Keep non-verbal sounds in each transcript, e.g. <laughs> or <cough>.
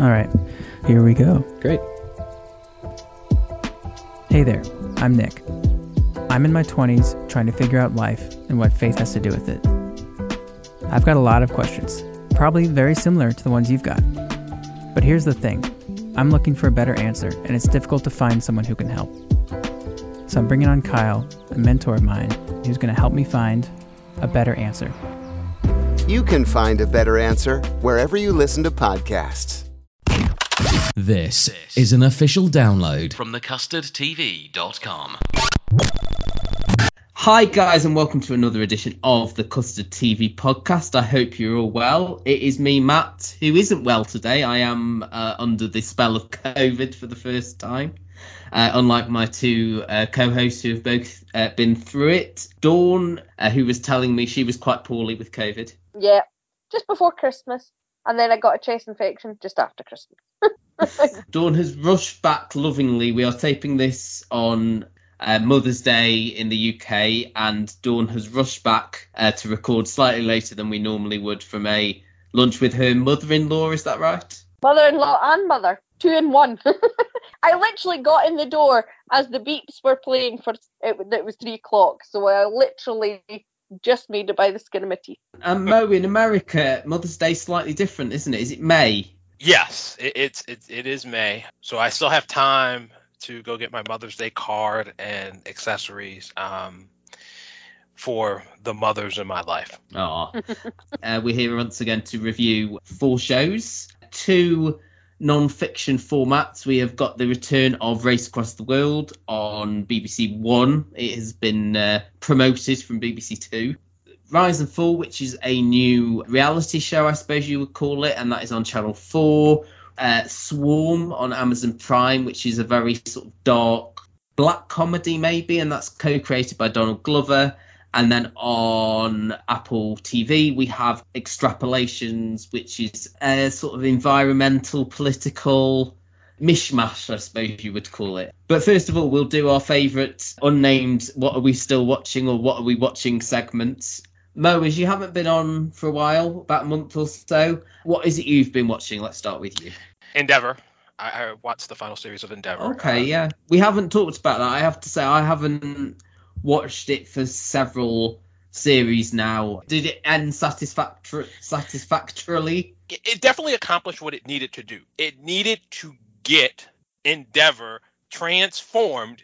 All right, here we go. Great. Hey there, I'm Nick. I'm in my 20s trying to figure out life and what faith has to do with it. I've got a lot of questions, probably very similar to the ones you've got. But here's the thing I'm looking for a better answer, and it's difficult to find someone who can help. So I'm bringing on Kyle, a mentor of mine, who's going to help me find a better answer. You can find a better answer wherever you listen to podcasts. This is an official download from thecustardtv.com. Hi, guys, and welcome to another edition of the Custard TV podcast. I hope you're all well. It is me, Matt, who isn't well today. I am uh, under the spell of COVID for the first time. Uh, unlike my two uh, co-hosts who have both uh, been through it, Dawn, uh, who was telling me she was quite poorly with COVID. Yeah, just before Christmas, and then I got a chest infection just after Christmas. <laughs> Dawn has rushed back lovingly. We are taping this on uh, Mother's Day in the UK, and Dawn has rushed back uh, to record slightly later than we normally would from a lunch with her mother-in-law. Is that right? Mother-in-law and mother, two in one. <laughs> I literally got in the door as the beeps were playing for it. It was three o'clock, so I literally just made it by the skin of my teeth. And Mo, in America, Mother's Day is slightly different, isn't it? Is it May? Yes, it, it's it, it is May, so I still have time to go get my Mother's Day card and accessories um, for the mothers in my life. Oh, <laughs> uh, we're here once again to review four shows, two non-fiction formats. We have got the return of Race Across the World on BBC One. It has been uh, promoted from BBC Two. Rise and Fall, which is a new reality show, I suppose you would call it, and that is on Channel 4. Uh, Swarm on Amazon Prime, which is a very sort of dark black comedy, maybe, and that's co created by Donald Glover. And then on Apple TV, we have Extrapolations, which is a sort of environmental, political mishmash, I suppose you would call it. But first of all, we'll do our favourite unnamed What Are We Still Watching or What Are We Watching segments. Mo, as you haven't been on for a while, about a month or so, what is it you've been watching? Let's start with you. Endeavour. I, I watched the final series of Endeavour. Okay, Uh, yeah. We haven't talked about that. I have to say, I haven't watched it for several series now. Did it end satisfactor- satisfactorily? it, it definitely accomplished what it needed to do. It needed to get Endeavour transformed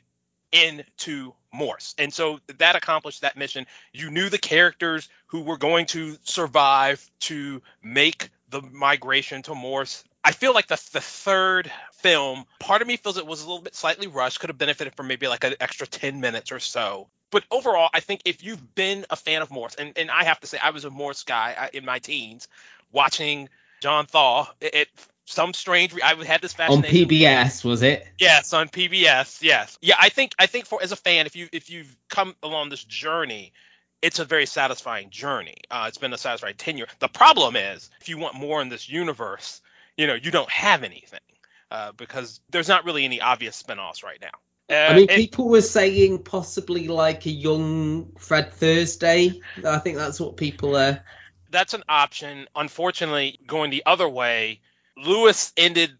into Morse. And so that accomplished that mission. You knew the characters who were going to survive to make the migration to Morse. I feel like the the third film, part of me feels it was a little bit slightly rushed, could have benefited from maybe like an extra 10 minutes or so. But overall, I think if you've been a fan of Morse, and, and I have to say, I was a Morse guy uh, in my teens, watching John Thaw at some strange, I had this fascination On. PBS, was it? Yes, on PBS. Yes. Yeah, I think I think for as a fan, if you if you've come along this journey, it's a very satisfying journey. Uh, it's been a satisfying tenure. The problem is, if you want more in this universe, you know, you don't have anything uh, because there's not really any obvious spinoffs right now. Uh, I mean, it- people were saying possibly like a young Fred Thursday. I think that's what people are. that's an option. Unfortunately, going the other way, Lewis ended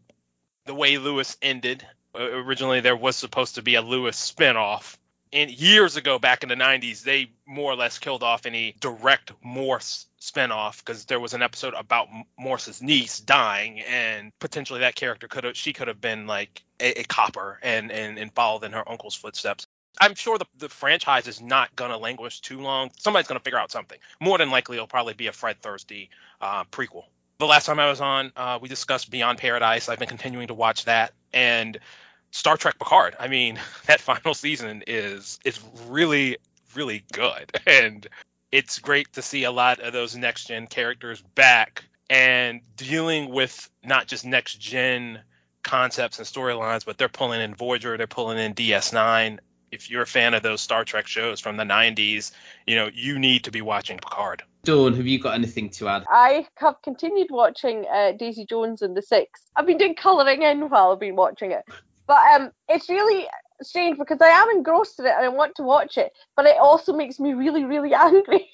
the way Lewis ended. Uh, originally, there was supposed to be a Lewis spinoff. And years ago, back in the 90s, they more or less killed off any direct Morse spinoff because there was an episode about Morse's niece dying, and potentially that character could have she could have been like a, a copper and, and and followed in her uncle's footsteps. I'm sure the, the franchise is not to languish too long. Somebody's to figure out something. More than likely, it'll probably be a Fred Thursday uh, prequel. The last time I was on, uh, we discussed Beyond Paradise. I've been continuing to watch that. And Star Trek Picard. I mean, <laughs> that final season is is really, really good. <laughs> And it's great to see a lot of those next gen characters back and dealing with not just next gen concepts and storylines, but they're pulling in Voyager, they're pulling in DS9. If you're a fan of those Star Trek shows from the 90s, you know, you need to be watching Picard. Dawn, have you got anything to add? I have continued watching uh, Daisy Jones and the Six. I've been doing colouring in while I've been watching it. But um, it's really strange because I am engrossed in it and I want to watch it, but it also makes me really, really <laughs> angry.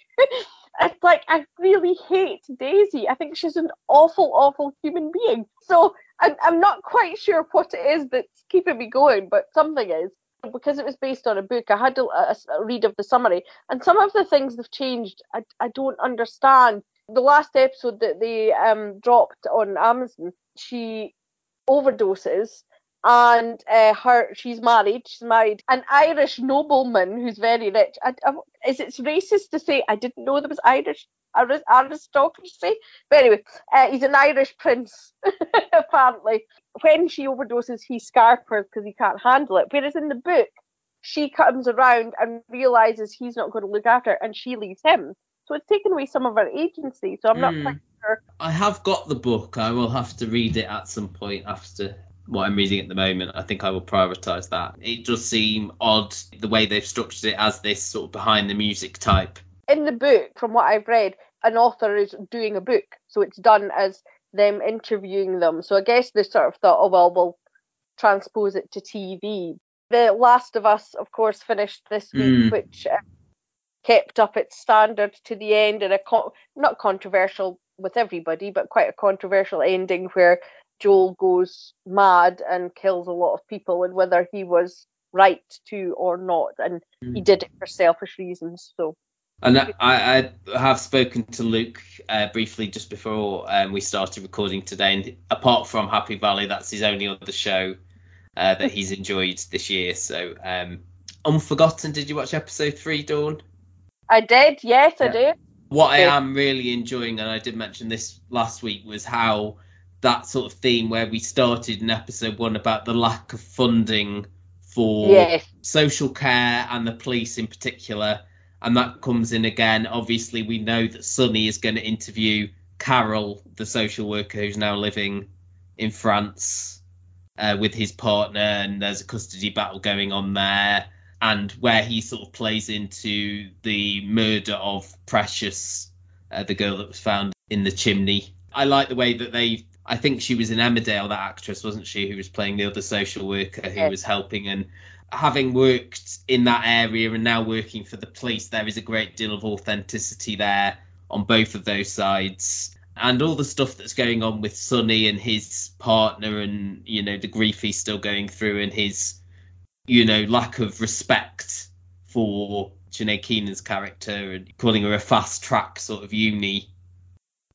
it's like I really hate Daisy. I think she's an awful, awful human being. So I'm, I'm not quite sure what it is that's keeping me going, but something is. Because it was based on a book, I had a, a, a read of the summary, and some of the things have changed. I, I don't understand. The last episode that they um, dropped on Amazon, she overdoses and uh, her she's married she's married an irish nobleman who's very rich. I, I, is it racist to say i didn't know there was irish aristocracy? But anyway uh, he's an irish prince <laughs> apparently. When she overdoses he scarpers because he can't handle it. Whereas in the book she comes around and realizes he's not going to look after her and she leaves him. So it's taken away some of her agency so i'm not Hmm. quite sure. I have got the book. I will have to read it at some point after what I'm reading at the moment. I think I will prioritise that. It does seem odd the way they've structured it as this sort of behind the music type. in the book, from what I've read, an author is doing a book, so it's done as them interviewing them. So I guess they sort of thought, oh well, we'll transpose it to TV. The Last of Us, of course, finished this week, Mm. which uh, kept up its standard to the end, and a con- not controversial with everybody, but quite a controversial ending where Joel goes mad and kills a lot of people, and whether he was right to or not, and he Mm. did it for selfish reasons. So. And I, I have spoken to Luke uh, briefly just before um, we started recording today, and apart from Happy Valley, that's his only other show uh, that he's enjoyed this year. So, um, Unforgotten, did you watch episode three, Dawn? I did, yes, I Yeah. did. What I am really enjoying, and I did mention this last week, was how that sort of theme where we started in episode one about the lack of funding for Yes, social care and the police in particular. And that comes in again. Obviously, we know that Sonny is going to interview Carol, the social worker who's now living in France uh, with his partner, and there's a custody battle going on there. And where he sort of plays into the murder of Precious, uh, the girl that was found in the chimney. I like the way that they. I think she was in Emmerdale, that actress, wasn't she, who was playing the other social worker who was helping and having worked in that area and now working for the police, there is a great deal of authenticity there on both of those sides. And all the stuff that's going on with Sonny and his partner, and you know the grief he's still going through, and his, you know, lack of respect for Sinéad Keenan's character, and calling her a fast track sort of uni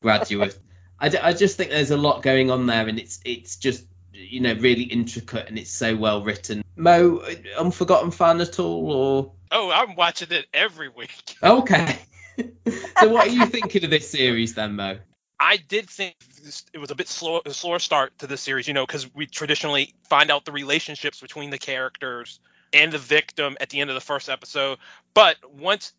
graduate. <laughs> I, d- I just think there's a lot going on there, and it's it's just you know really intricate and it's so well written. Mo, uh, Unforgotten fan at all, or Oh, I'm watching it every week. <laughs> okay? <laughs> so what are you thinking of this series then, Mo? I did think this, it was a bit slow, a slower start to the series, you know, because we traditionally find out the relationships between the characters and the victim at the end of the first episode. But once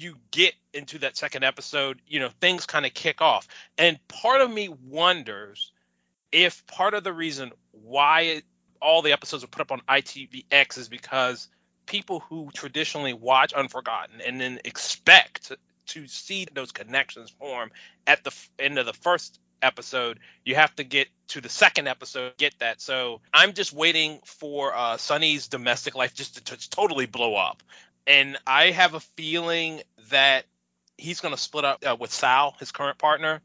you get into that second episode, you know, things kind of kick off. And part of me wonders if part of the reason why it, all the episodes are put up on ITVX is because people who traditionally watch Unforgotten and then expect to see those connections form at the end of the first episode, you have to get to the second episode to get that. So I'm just waiting for uh, Sonny's domestic life just to, to totally blow up, and I have a feeling that he's going to split up uh, with Sal, his current partner,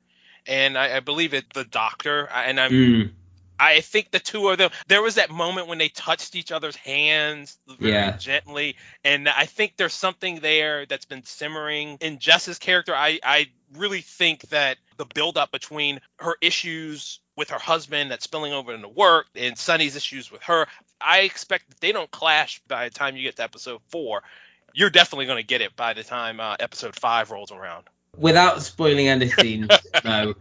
and I, I believe it the doctor, and I'm Mm, I think the two of them. There was that moment when they touched each other's hands very Yeah. gently, and I think there's something there that's been simmering in Jess's character. I I really think that the buildup between her issues with her husband that's spilling over into work and Sonny's issues with her. I expect that they don't clash by the time you get to episode four. You're definitely going to get it by the time uh, episode five rolls around. without spoiling anything, <laughs> no,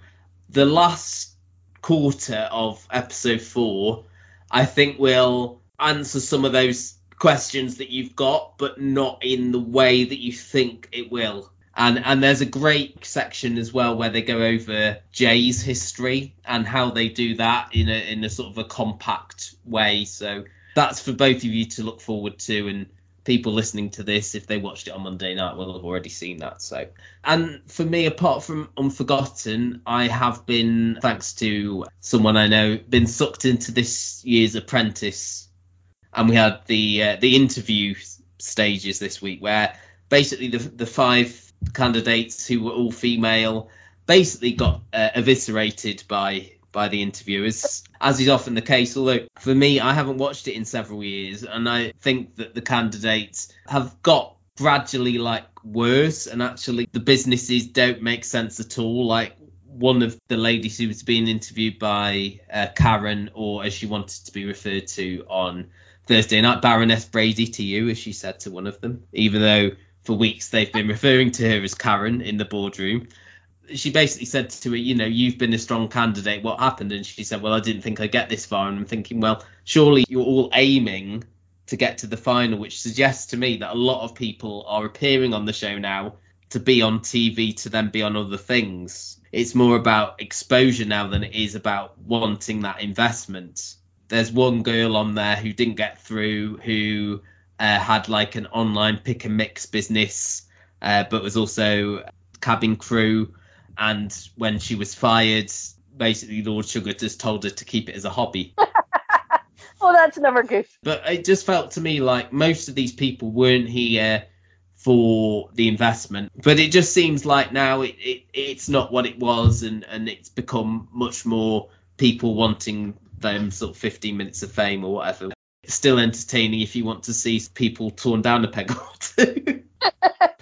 the last quarter of episode four, I think will answer some of those questions that you've got, but not in the way that you think it will. And and there's a great section as well where they go over Jay's history and how they do that in a in a sort of a compact way. So that's for both of you to look forward to and people listening to this if they watched it on Monday night will have already seen that. So and for me apart from Unforgotten, I have been thanks to someone I know been sucked into this year's Apprentice and we had the uh, the interview stages this week where basically the the five candidates who were all female basically got uh, eviscerated by by the interviewers, as is often the case. Although for me, I haven't watched it in several years, and I think that the candidates have got gradually like worse, and actually the businesses don't make sense at all. Like one of the ladies who was being interviewed by uh, Karen, or as she wanted to be referred to on Thursday night, Baroness Brady to you, as she said to one of them, even though for weeks they've been referring to her as Karen in the boardroom. She basically said to her, you know, you've been a strong candidate. What happened? And she said, well, I didn't think I'd get this far. And I'm thinking, well, surely you're all aiming to get to the final, which suggests to me that a lot of people are appearing on the show now to be on TV to then be on other things. It's more about exposure now than it is about wanting that investment. There's one girl on there who didn't get through who uh, had like an online pick and mix business, uh, but was also cabin crew. And when she was fired, basically Lord Sugar just told her to keep it as a hobby. <laughs> oh, that's never good. But it just felt to me like most of these people weren't here for the investment. But it just seems like now it, it it's not what it was, and and it's become much more people wanting them sort of 15 minutes of fame or whatever still entertaining if you want to see people torn down a peg or two. <laughs>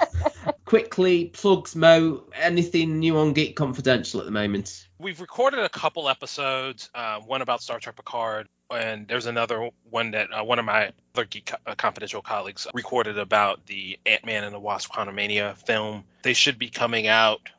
Quickly, plugs, Mo. Anything new on Geek Confidential at the moment? We've recorded a couple episodes. Uh, one about Star Trek Picard, and there's another one that uh, one of my other Geek uh, Confidential colleagues recorded about the Ant Man and the Wasp: Quantumania film. They should be coming out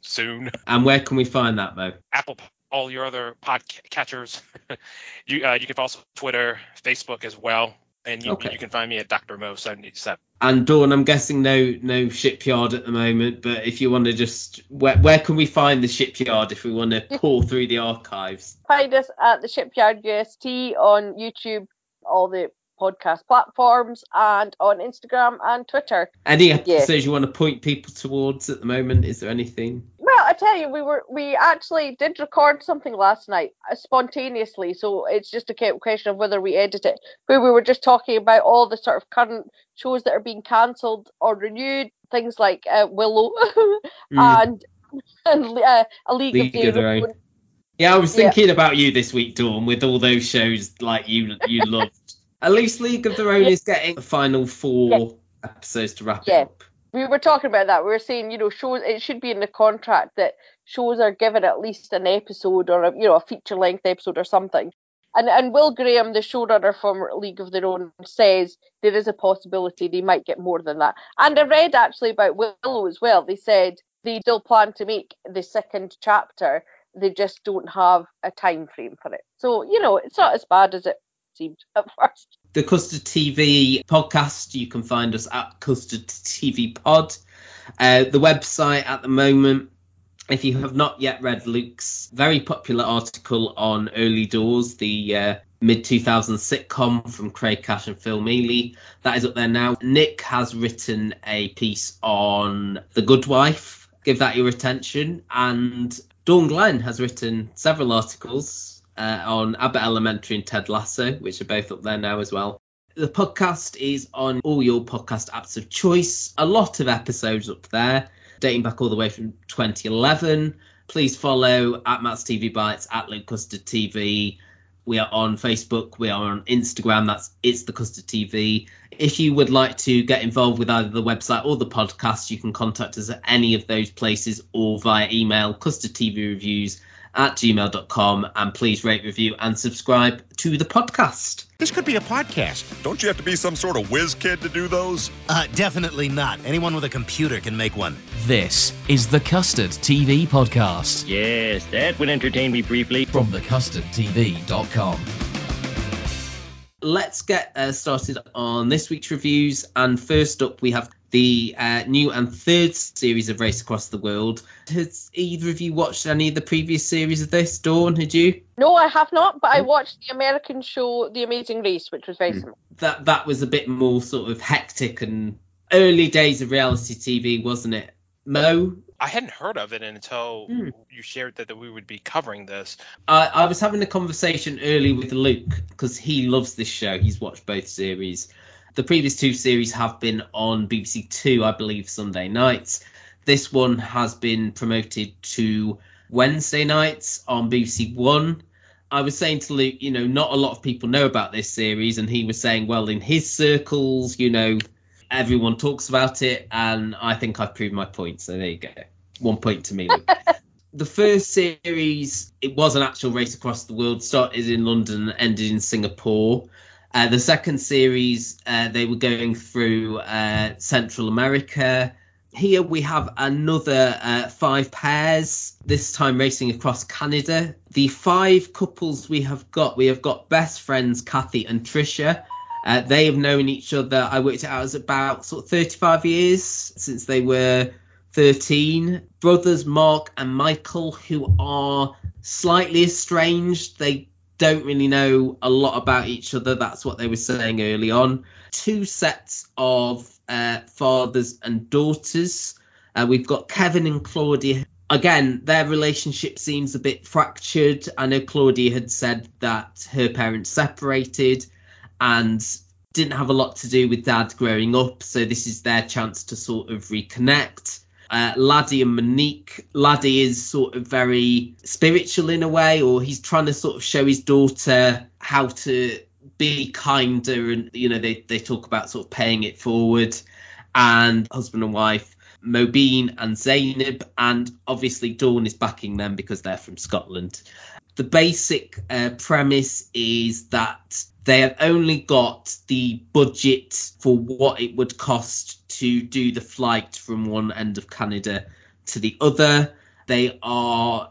soon. And where can we find that, Mo? Apple all your other podcatchers. <laughs> you uh, you can follow us on Twitter, Facebook as well, and you, okay. you can find me at Dr. Mo seventy seven. And Dawn, I'm guessing no no shipyard at the moment, but if you want to just where where can we find the shipyard if we want to <laughs> pull through the archives? Find us at the Shipyard UST on YouTube, all the podcast platforms and on Instagram and Twitter. Any episodes yeah. you want to point people towards at the moment? Is there anything? Tell you, we were we actually did record something last night uh, spontaneously, so it's just a question of whether we edit it. Where we were just talking about all the sort of current shows that are being cancelled or renewed, things like uh, Willow <laughs> mm. and and uh, a League, League of Their Own. Yeah, I was thinking yeah. about you this week, Dawn, with all those shows like you you loved. <laughs> At least League of Their Own is getting the final four yeah. episodes to wrap yeah. it up. We were talking about that. We were saying, you know, shows it should be in the contract that shows are given at least an episode or a you know a feature length episode or something. And and Will Graham, the showrunner from League of Their Own, says there is a possibility they might get more than that. And I read actually about Willow as well. They said they still plan to make the second chapter. They just don't have a time frame for it. So you know, it's not as bad as it seemed at <laughs> first. The Custard TV podcast, you can find us at Custard TV Pod. Uh, the website at the moment, if you have not yet read Luke's very popular article on Early Doors, the uh, mid 2000s sitcom from Craig Cash and Phil Mealey, that is up there now. Nick has written a piece on The Good Wife. Give that your attention. And Dawn Glen has written several articles uh, on Abbott Elementary and Ted Lasso, which are both up there now as well. The podcast is on all your podcast apps of choice. A lot of episodes up there, dating back all the way from 2011. Please follow at Matt's TV Bites, at Luke Custard TV. We are on Facebook. We are on Instagram. That's It's the Custard TV. If you would like to get involved with either the website or the podcast, you can contact us at any of those places or via email, Custard TV Reviews at gmail.com and please rate, review, and subscribe to the podcast. This could be a podcast. Don't you have to be some sort of whiz kid to do those? Uh, definitely not. Anyone with a computer can make one. This is the Custard TV Podcast. Yes, that would entertain me briefly. From thecustardtv.com. Let's get uh, started on this week's reviews. And first up, we have the uh, new and third series of Race Across the World. Has either of you watched any of the previous series of this? Dawn, had you? No, I have not, but I watched the American show The Amazing Race, which was very similar. That that was a bit more sort of hectic and early days of reality TV, wasn't it? Mo, I hadn't heard of it until Hmm. you shared that, that we would be covering this. I, I was having a conversation early with Luke because he loves this show. He's watched both series. The previous two series have been on BBC Two, I believe, Sunday nights. This one has been promoted to Wednesday nights on BBC One. I was saying to Luke, you know, not a lot of people know about this series, and he was saying, well, in his circles, you know, everyone talks about it, and I think I've proved my point. So there you go. One point to me, <laughs> the first series it was an actual race across the world started in london and ended in singapore uh, the second series uh, they were going through uh, central america. Here we have another uh, five pairs this time racing across canada. The five couples we have got we have got best friends kathy and trisha uh, they have known each other i worked it out as about sort of 35 years since they were 13 brothers mark and michael who are slightly estranged they don't really know a lot about each other. That's what they were saying early on. Two sets of uh, fathers and daughters. Uh, we've got kevin and claudia. Again their relationship seems a bit fractured. I know claudia had said that her parents separated and didn't have a lot to do with dad growing up so this is their chance to sort of reconnect uh, Laddie and Monique. Laddie is sort of very spiritual in a way, or he's trying to sort of show his daughter how to be kinder, and you know they they talk about sort of paying it forward. And husband and wife, Mobeen and Zainab, and obviously Dawn is backing them because they're from Scotland. The basic uh, premise is that they have only got the budget for what it would cost to do the flight from one end of Canada to the other. They are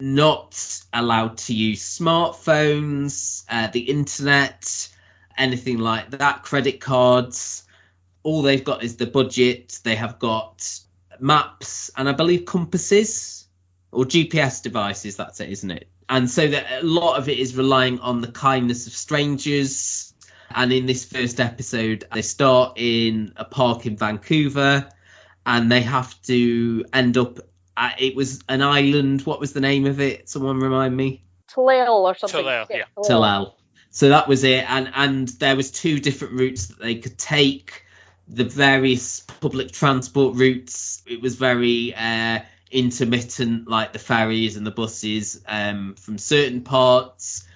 Not allowed to use smartphones, uh, the internet, anything like that, credit cards. All they've got is the budget. They have got maps and I believe compasses or GPS devices. That's it, isn't it? And so that a lot of it is relying on the kindness of strangers. And in this first episode, they start in a park in Vancouver, and they have to end up. At, it was an island. What was the name of it? Someone remind me. Tulel or something. Tulel, yeah. Talal. So that was it, and and there was two different routes that they could take. The various public transport routes. It was very uh, intermittent, like the ferries and the buses um, from certain parts.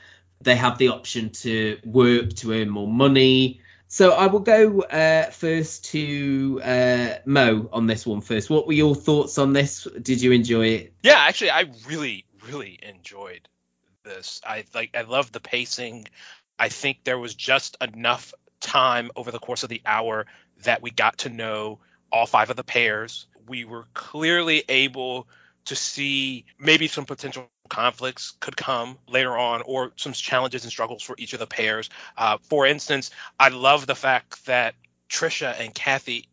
They have the option to work to earn more money. So I will go uh, first to uh, Mo on this one first. What were your thoughts on this? Did you enjoy it? Yeah, actually, I really, really enjoyed this. I like, I love the pacing. I think there was just enough time over the course of the hour that we got to know all five of the pairs. We were clearly able to see maybe some potential conflicts could come later on or some challenges and struggles for each of the pairs. Uh, for instance, I love the fact that Trisha and Kathy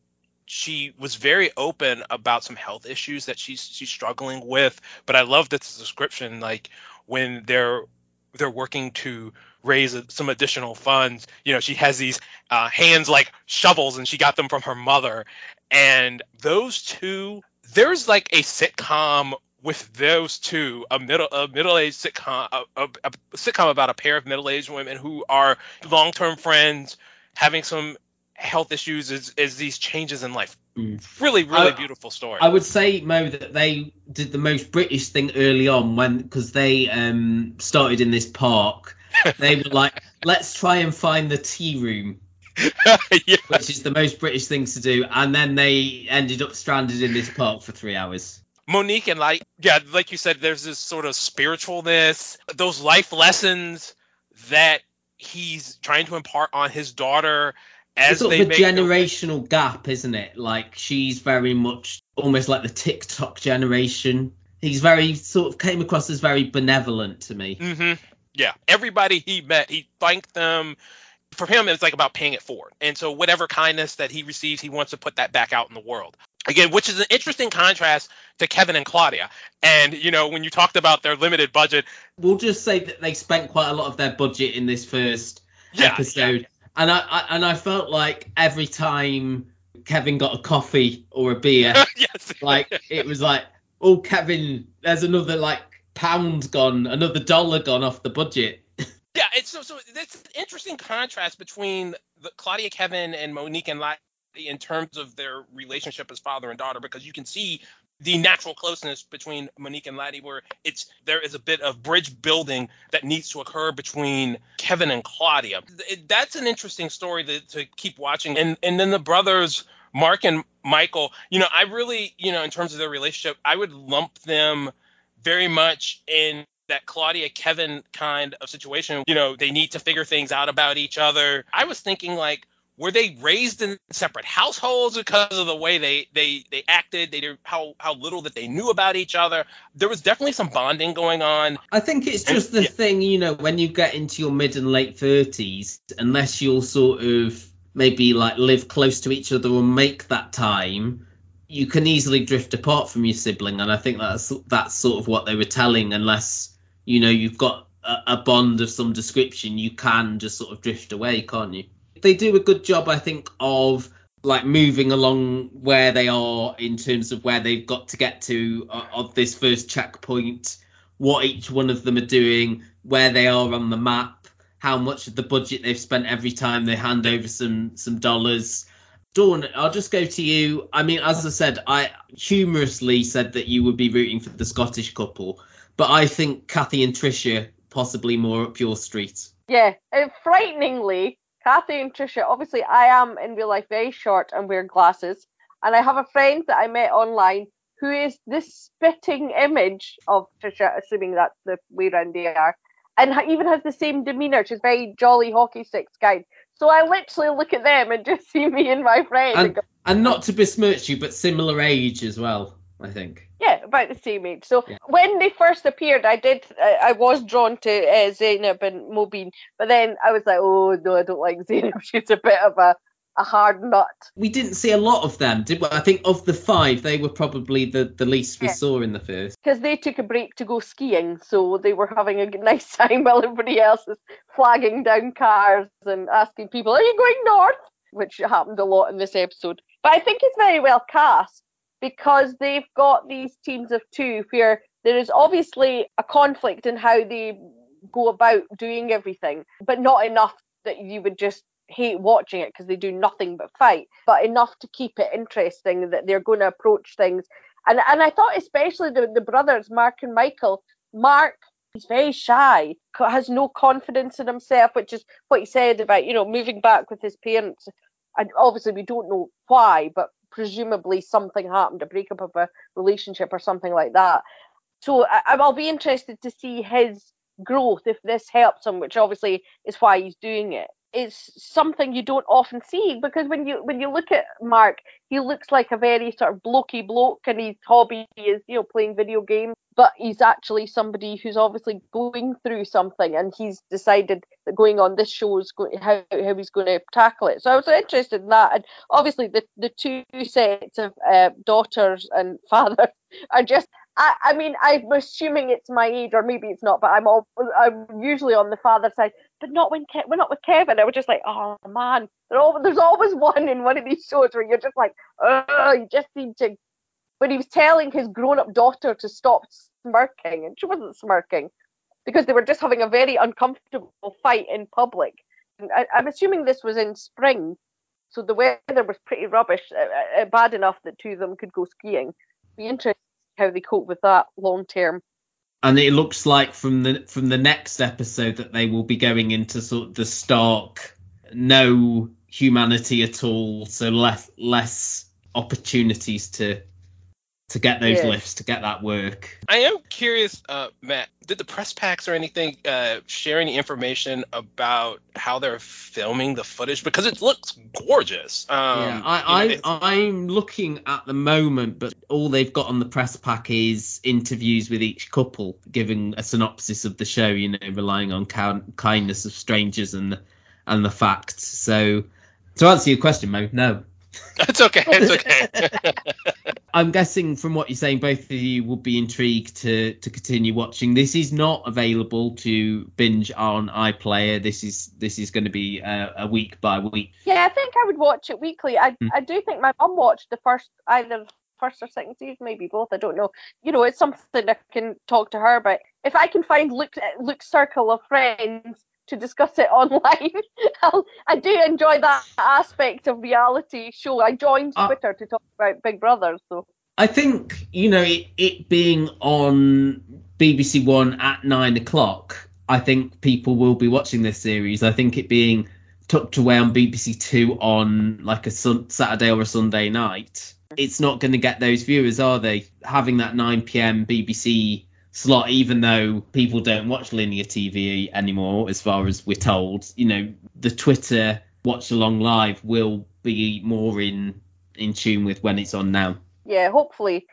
she was very open about some health issues that she's she's struggling with but i love this description like when they're they're working to raise some additional funds. You know, she has these uh, hands like shovels, and she got them from her mother. And those two, there's like a sitcom with those two, a middle a middle aged sitcom, a, a, a sitcom about a pair of middle aged women who are long term friends having some health issues as, as these changes in life. Really, really I- beautiful story. I would say Mo that they did the most British thing early on when because they um started in this park. <laughs> They were like, let's try and find the tea room. <laughs> Which is the most British thing to do, and then they ended up stranded in this park for three hours. Monique and like yeah, like you said, there's this sort of spiritualness, those life lessons that he's trying to impart on his daughter as it's sort they of a generational gap, isn't it? Like she's very much almost like the TikTok generation. He's very sort of came across as very benevolent to me. hmm Yeah, everybody he met, he thanked them. For him, it's like about paying it forward, and so whatever kindness that he receives, he wants to put that back out in the world. Again, which is an interesting contrast to Kevin and Claudia. And you know, when you talked about their limited budget, We'll just say that they spent quite a lot of their budget in this first episode, and I, I and I felt like every time Kevin got a coffee or a beer, <laughs> like it was like, oh Kevin, there's another like pound gone, another dollar gone off the budget. <laughs> Yeah, it's so so it's an interesting contrast between the Claudia Kevin and Monique and in terms of their relationship as father and daughter because you can see the natural closeness between Monique and Laddie, where it's there is a bit of bridge building that needs to occur between Kevin and Claudia. That's an interesting story to, to keep watching. And and then the brothers Mark and Michael, you know, I really, you know, in terms of their relationship, I would lump them very much in that Claudia Kevin kind of situation. You know, they need to figure things out about each other. I was thinking like were they raised in separate households because of the way they they they acted they did how how little that they knew about each other there was definitely some bonding going on I think it's just the thing, you know, when you get into your mid and late thirties, unless you'll sort of maybe like live close to each other or make that time, you can easily drift apart from your sibling. And I think that's that's sort of what they were telling. Unless you know you've got a, a bond of some description, you can just sort of drift away, can't you? They do a good job, I think, of like moving along where they are in terms of where they've got to get to uh, of this first checkpoint what each one of them are doing, where they are on the map, how much of the budget they've spent every time they hand over some some dollars. Dawn, I'll just go to you. I mean, as I said, I humorously said that you would be rooting for the Scottish couple, but I think Kathy and Tricia possibly more up your street. Yeah, and frighteningly, Kathy and Trisha. Obviously, I am in real life very short and wear glasses, and I have a friend that I met online who is this spitting image of Trisha, assuming that's the way round they are, and even has the same demeanour. She's very jolly hockey sticks guy. So I literally look at them and <laughs> just see me and my friend. and And go, and not to besmirch you, but similar age as well. I think. Yeah, about the same age. So when they first appeared, I did. I, I was drawn to uh, Zainab and Mobeen, but then I was like, oh no, I don't like Zainab. <laughs> She's a bit of a a hard nut. We didn't see a lot of them, did we? I think of the five, they were probably the, the least we Yeah. saw in the first. Because they took a break to go skiing, so they were having a <laughs> nice time while everybody else is flagging down cars and asking people, "Are you going north?" Which happened a lot in this episode. But I think it's very well cast because they've got these teams of two where there is obviously a conflict in how they go about doing everything, but not enough that you would just hate watching it because they do nothing but fight, but enough to keep it interesting that they're going to approach things. And and I thought especially the, the brothers, Mark and Michael, Mark he's very shy, has no confidence in himself, which is what he said about, you know, moving back with his parents. And obviously we don't know why, but presumably something happened, a breakup of a relationship or something like that. So I, I'll be interested to see his growth if this helps him, which obviously is why he's doing it. It's something you don't often see because when you when you look at Mark, he looks like a very sort of blokey bloke, and his hobby is you know playing video games. But he's actually somebody who's obviously going through something, and he's decided that going on this show is going how how he's going to tackle it. So I was interested in that, and obviously the the two sets of uh, daughters and <laughs> father are just I, I mean, I'm assuming it's my age, or maybe it's not, but I'm all I'm usually on the father side, but not when Ke- we're not with Kevin. I was just like, oh man, there's always one in one of these shows where you're just like, oh, you just need to. When he was telling his grown-up daughter to stop smirking, and she wasn't smirking because they were just having a very uncomfortable fight in public. And I, I'm assuming this was in spring, so the weather was pretty rubbish, uh, uh, bad enough that two of them could go skiing. Be interesting how they cope with that long term. And it looks like from the from the next episode that they will be going into sort of the stark no humanity at all, so less less opportunities to to get those Yeah. lifts, to get that work. I am curious, uh, Matt. Did the press packs or anything uh, share any information about how they're filming the footage? Because it looks gorgeous. Um, yeah, you know, i, I i'm looking at the moment, but all they've got on the press pack is interviews with each couple, giving a synopsis of the show. You know, relying on kind, kindness of strangers and and the facts. So, to answer your question, Mo, no. It's okay. It's okay. <laughs> I'm guessing from what you're saying, both of you would be intrigued to to continue watching. This is not available to binge on iPlayer. This is this is going to be a, a week by week. Yeah, I think I would watch it weekly. I Hmm. I do think my mum watched the first either first or second season, maybe both. I don't know. You know, it's something I can talk to her about. If I can find Luke Luke's circle of friends to discuss it <laughs> online, I'll, do enjoy that aspect of reality show. I joined Uh, Twitter to talk about Big Brother, so I think you know it, it being on BBC One at nine o'clock. I think people will be watching this series. I think it being tucked away on BBC Two on like a sun, Saturday or a Sunday night, it's not going to get those viewers, are they? Having that nine PM BBC slot, even though people don't watch linear TV anymore, as far as we're told, you know, the Twitter watch along live will be more in in tune with when it's on now. yeah, hopefully.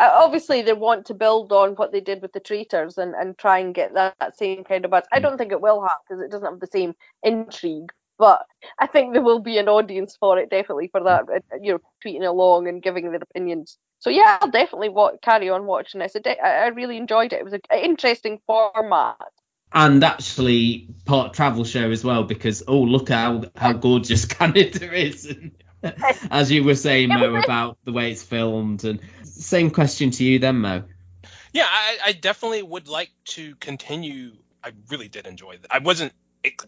Uh, obviously, they want to build on what they did with the traitors and, and try and get that, that same kind of buzz. I don't think it will happen because it doesn't have the same intrigue, but I think there will be an audience for it definitely for that. uh, You know, tweeting along and giving their opinions. So yeah, I'll definitely wa- carry on watching this. I, de- I I really enjoyed it. It was an interesting format. and actually part travel show as well because oh look how how gorgeous <laughs> Canada is and <laughs> as you were saying Mo about the way it's filmed and same question to you then Mo yeah, I, I definitely would like to continue. I really did enjoy that. I wasn't.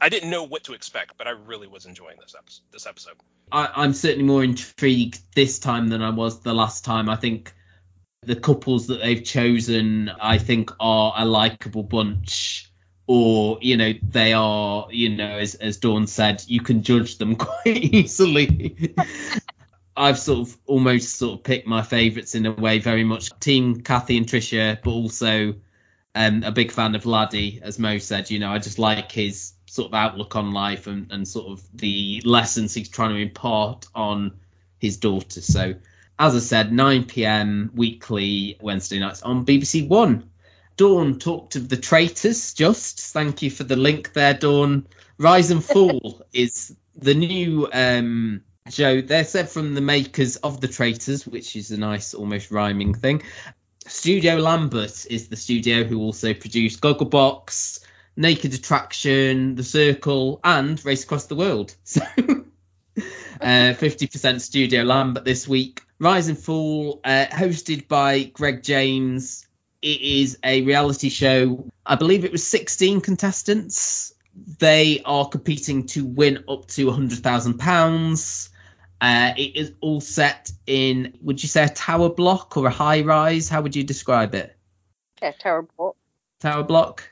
I didn't know what to expect, but I really was enjoying this episode. This episode. I, I'm certainly more intrigued this time than I was the last time I think the couples that they've chosen I think are a likable bunch or you know they are you know as as Dawn said you can judge them <laughs> quite easily I've sort of almost sort of picked my favourites in a way, very much team Kathy and Trisha, but also um, a big fan of Laddie, as Mo said. You know, I just like his sort of outlook on life and, and sort of the lessons he's trying to impart on his daughter. So, as I said, 9 p.m. weekly Wednesday nights on BBC One. Dawn talked of the traitors. Just thank you for the link there, Dawn. Rise and <laughs> Fall is the new um, show. They're said from the makers of the traitors, which is a nice, almost rhyming thing. Studio Lambert is the studio who also produced Gogglebox, Naked Attraction, The Circle, and Race Across the World. <laughs> So, uh, 50% Studio Lambert this week. Rise and Fall, uh, hosted by Greg James. It is a reality show. I believe it was 16 contestants. They are competing to win up to £100,000. Uh, it is all set in, would you say, a tower block or a high rise? How would you describe it? Yeah, terrible. Tower block?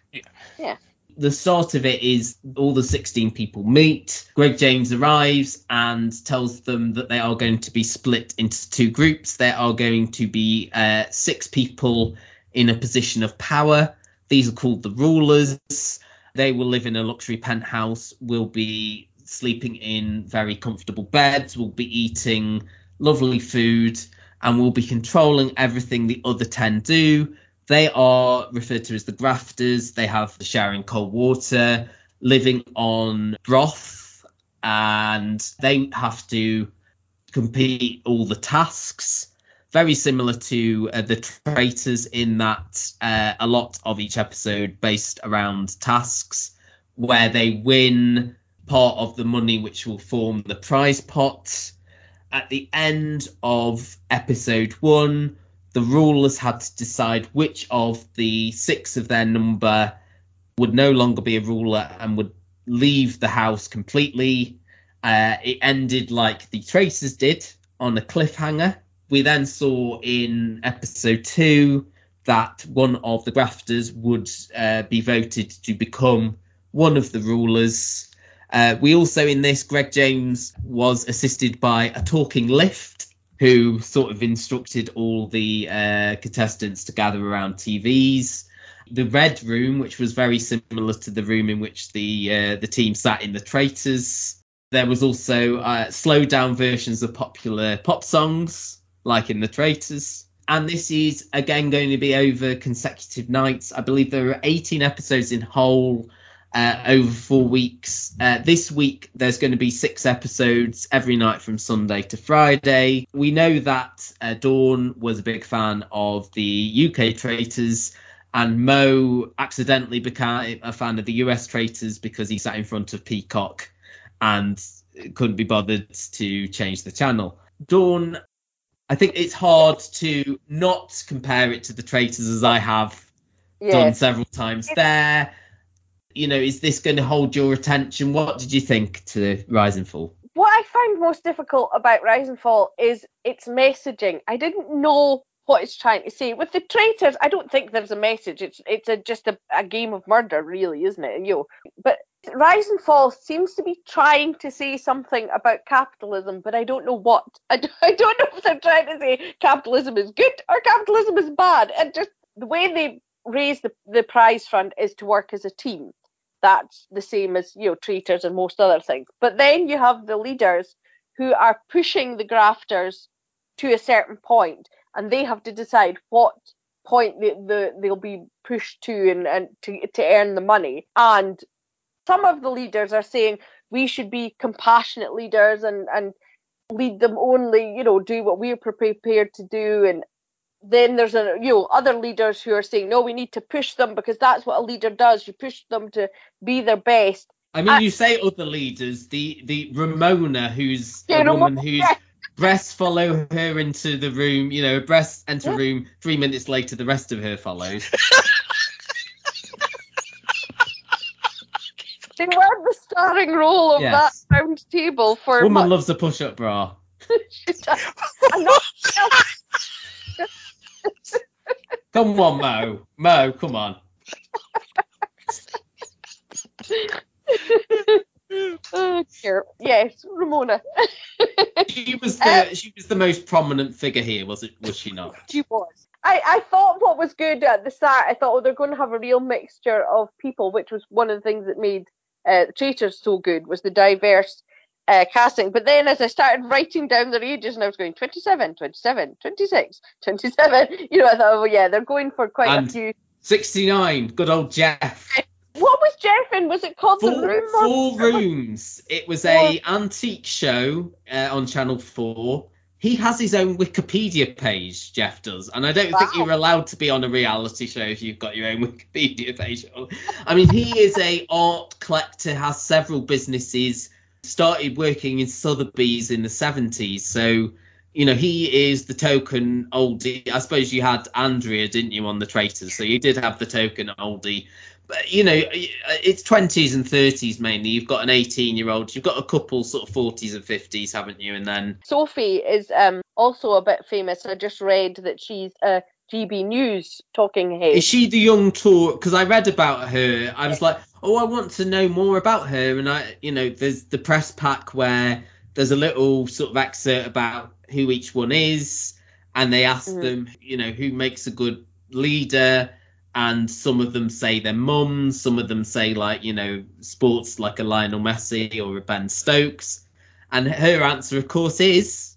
Yeah. The start of it is all the 16 people meet. Greg James arrives and tells them that they are going to be split into two groups. There are going to be uh, six people in a position of power. These are called the rulers. They will live in a luxury penthouse, will be sleeping in very comfortable beds, will be eating lovely food, and will be controlling everything the other 10 do. They are referred to as the grafters. They have the sharing cold water, living on broth, and they have to complete all the tasks. very similar to uh, the traitors in that uh, a lot of each episode based around tasks where they win part of the money which will form the prize pot at the end of episode one the rulers had to decide which of the six of their number would no longer be a ruler and would leave the house completely. Uh, it ended like the Traitors did on a cliffhanger. We then saw in episode two that one of the grafters would uh, be voted to become one of the rulers. Uh, we also, in this, Greg James was assisted by a talking lift who sort of instructed all the uh, contestants to gather around TVs. The red room, which was very similar to the room in which the uh, the team sat in the Traitors. There was also uh, slowed down versions of popular pop songs like in the Traitors. And this is again going to be over consecutive nights. I believe there are 18 episodes in whole uh, over four weeks. Uh, this week, there's going to be six episodes every night from Sunday to Friday. We know that uh, Dawn was a big fan of the UK Traitors, and Mo accidentally became a fan of the US Traitors because he sat in front of Peacock and couldn't be bothered to change the channel. Dawn I think it's hard to not compare it to the traitors as I have Yeah. done several times there. You know, is this going to hold your attention? What did you think to Rise and Fall? What I find most difficult about Rise and Fall is its messaging. I didn't know what it's trying to say. With the traitors, I don't think there's a message. It's it's a, just a, a game of murder, really, isn't it? You know, but Rise and Fall seems to be trying to say something about capitalism, but I don't know what. <laughs> I I don't know if they're trying to say capitalism is good or capitalism is bad. And just the way they raise the, the prize fund is to work as a team. That's the same as, you know, traitors and most other things. But then you have the leaders who are pushing the grafters to a certain point, and they have to decide what point the, the, they'll be pushed to and, and to, to earn the money. And some of the leaders are saying we should be compassionate leaders and and lead them only you know do what we're prepared to do and then there's a you know other leaders who are saying no we need to push them because that's what a leader does you push them to be their best I mean, you say other leaders, the the Ramona, who's Yeah, a woman Ramona, whose yeah. breasts follow her into the room. You know, breasts enter room. Three minutes later, the rest of her follows. <laughs> they were the starring role of Yes. that round table for Woman much- loves a push-up bra. <laughs> I'm not- <laughs> <laughs> Come on, Mo. Mo, come on. oh, yes ramona She was the she was the most prominent figure here, was it? Was she not? She was. I, I thought what was good at the start, I thought, oh, they're going to have a real mixture of people, which was one of the things that made uh, Traitors so good, was the diverse uh, casting. But then as I started writing down their ages, and I was going 27, 27, 26, 27, <laughs> you know, I thought, oh, yeah, they're going for quite And a few. Sixty-nine. Good old Jeff. <laughs> What was Jeff in? Was it called The Four, Room? or- four rooms. It was a antique show uh, on Channel Four. He has his own Wikipedia page. Jeff does, and I don't think you're allowed to be on a reality show if you've got your own <laughs> Wikipedia page. I mean, he is a art collector, has several businesses. Started working in Sotheby's in the seventies, so you know he is the token oldie. I suppose you had Andrea, didn't you, on the Traitors? So you did have the token oldie but you know it's 20s and 30s mainly you've got an 18 year old you've got a couple sort of 40s and 50s haven't you and then Sophie is um, also a bit famous. I just read that she's a GB News talking head. is she the young tour because i read about her i was like oh i want to know more about her and i you know there's the press pack where there's a little sort of excerpt about who each one is and they ask Mhm. them you know who makes a good leader and some of them say their mums some of them say like you know sports like a lionel messi or a ben stokes and her answer of course is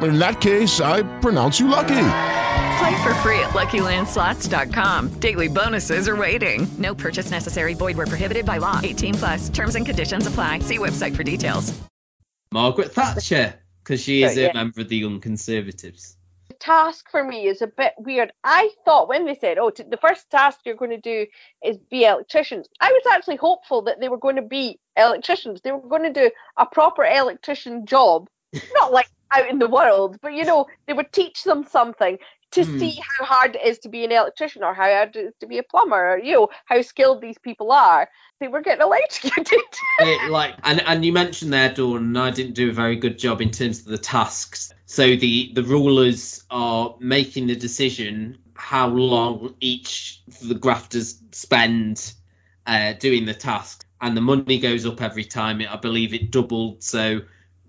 In that case, I pronounce you lucky. Play for free at LuckyLandSlots.com. Daily bonuses are waiting. No purchase necessary. Void where prohibited by law. 18 plus. Terms and conditions apply. See website for details. Margaret Thatcher, because she is oh, Yeah. a member of the Young Conservatives. The task for me is a bit weird. I thought when they said, "Oh, t- the first task you're going to do is be electricians," I was actually hopeful that they were going to be electricians. They were going to do a proper electrician job, not like out in the world, but you know, they would teach them something to Hmm. see how hard it is to be an electrician or how hard it is to be a plumber, or you know, how skilled these people are. They were getting electrocuted. <laughs> It, like and and you mentioned there, Dawn, and I didn't do a very good job in terms of the tasks. So the the rulers are making the decision how long each of the grafters spend uh, doing the task, and the money goes up every time. I believe it doubled. So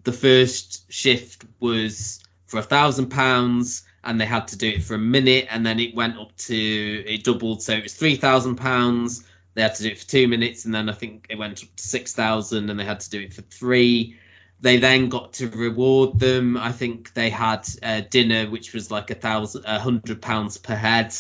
the first shift was for a thousand pounds and they had to do it for a minute and then it went up to it doubled. So it was three thousand pounds. They had to do it for two minutes and then i think it went up to six thousand and they had to do it for three. They then got to reward them. I think they had uh, dinner which was like a thousand a hundred pounds per head.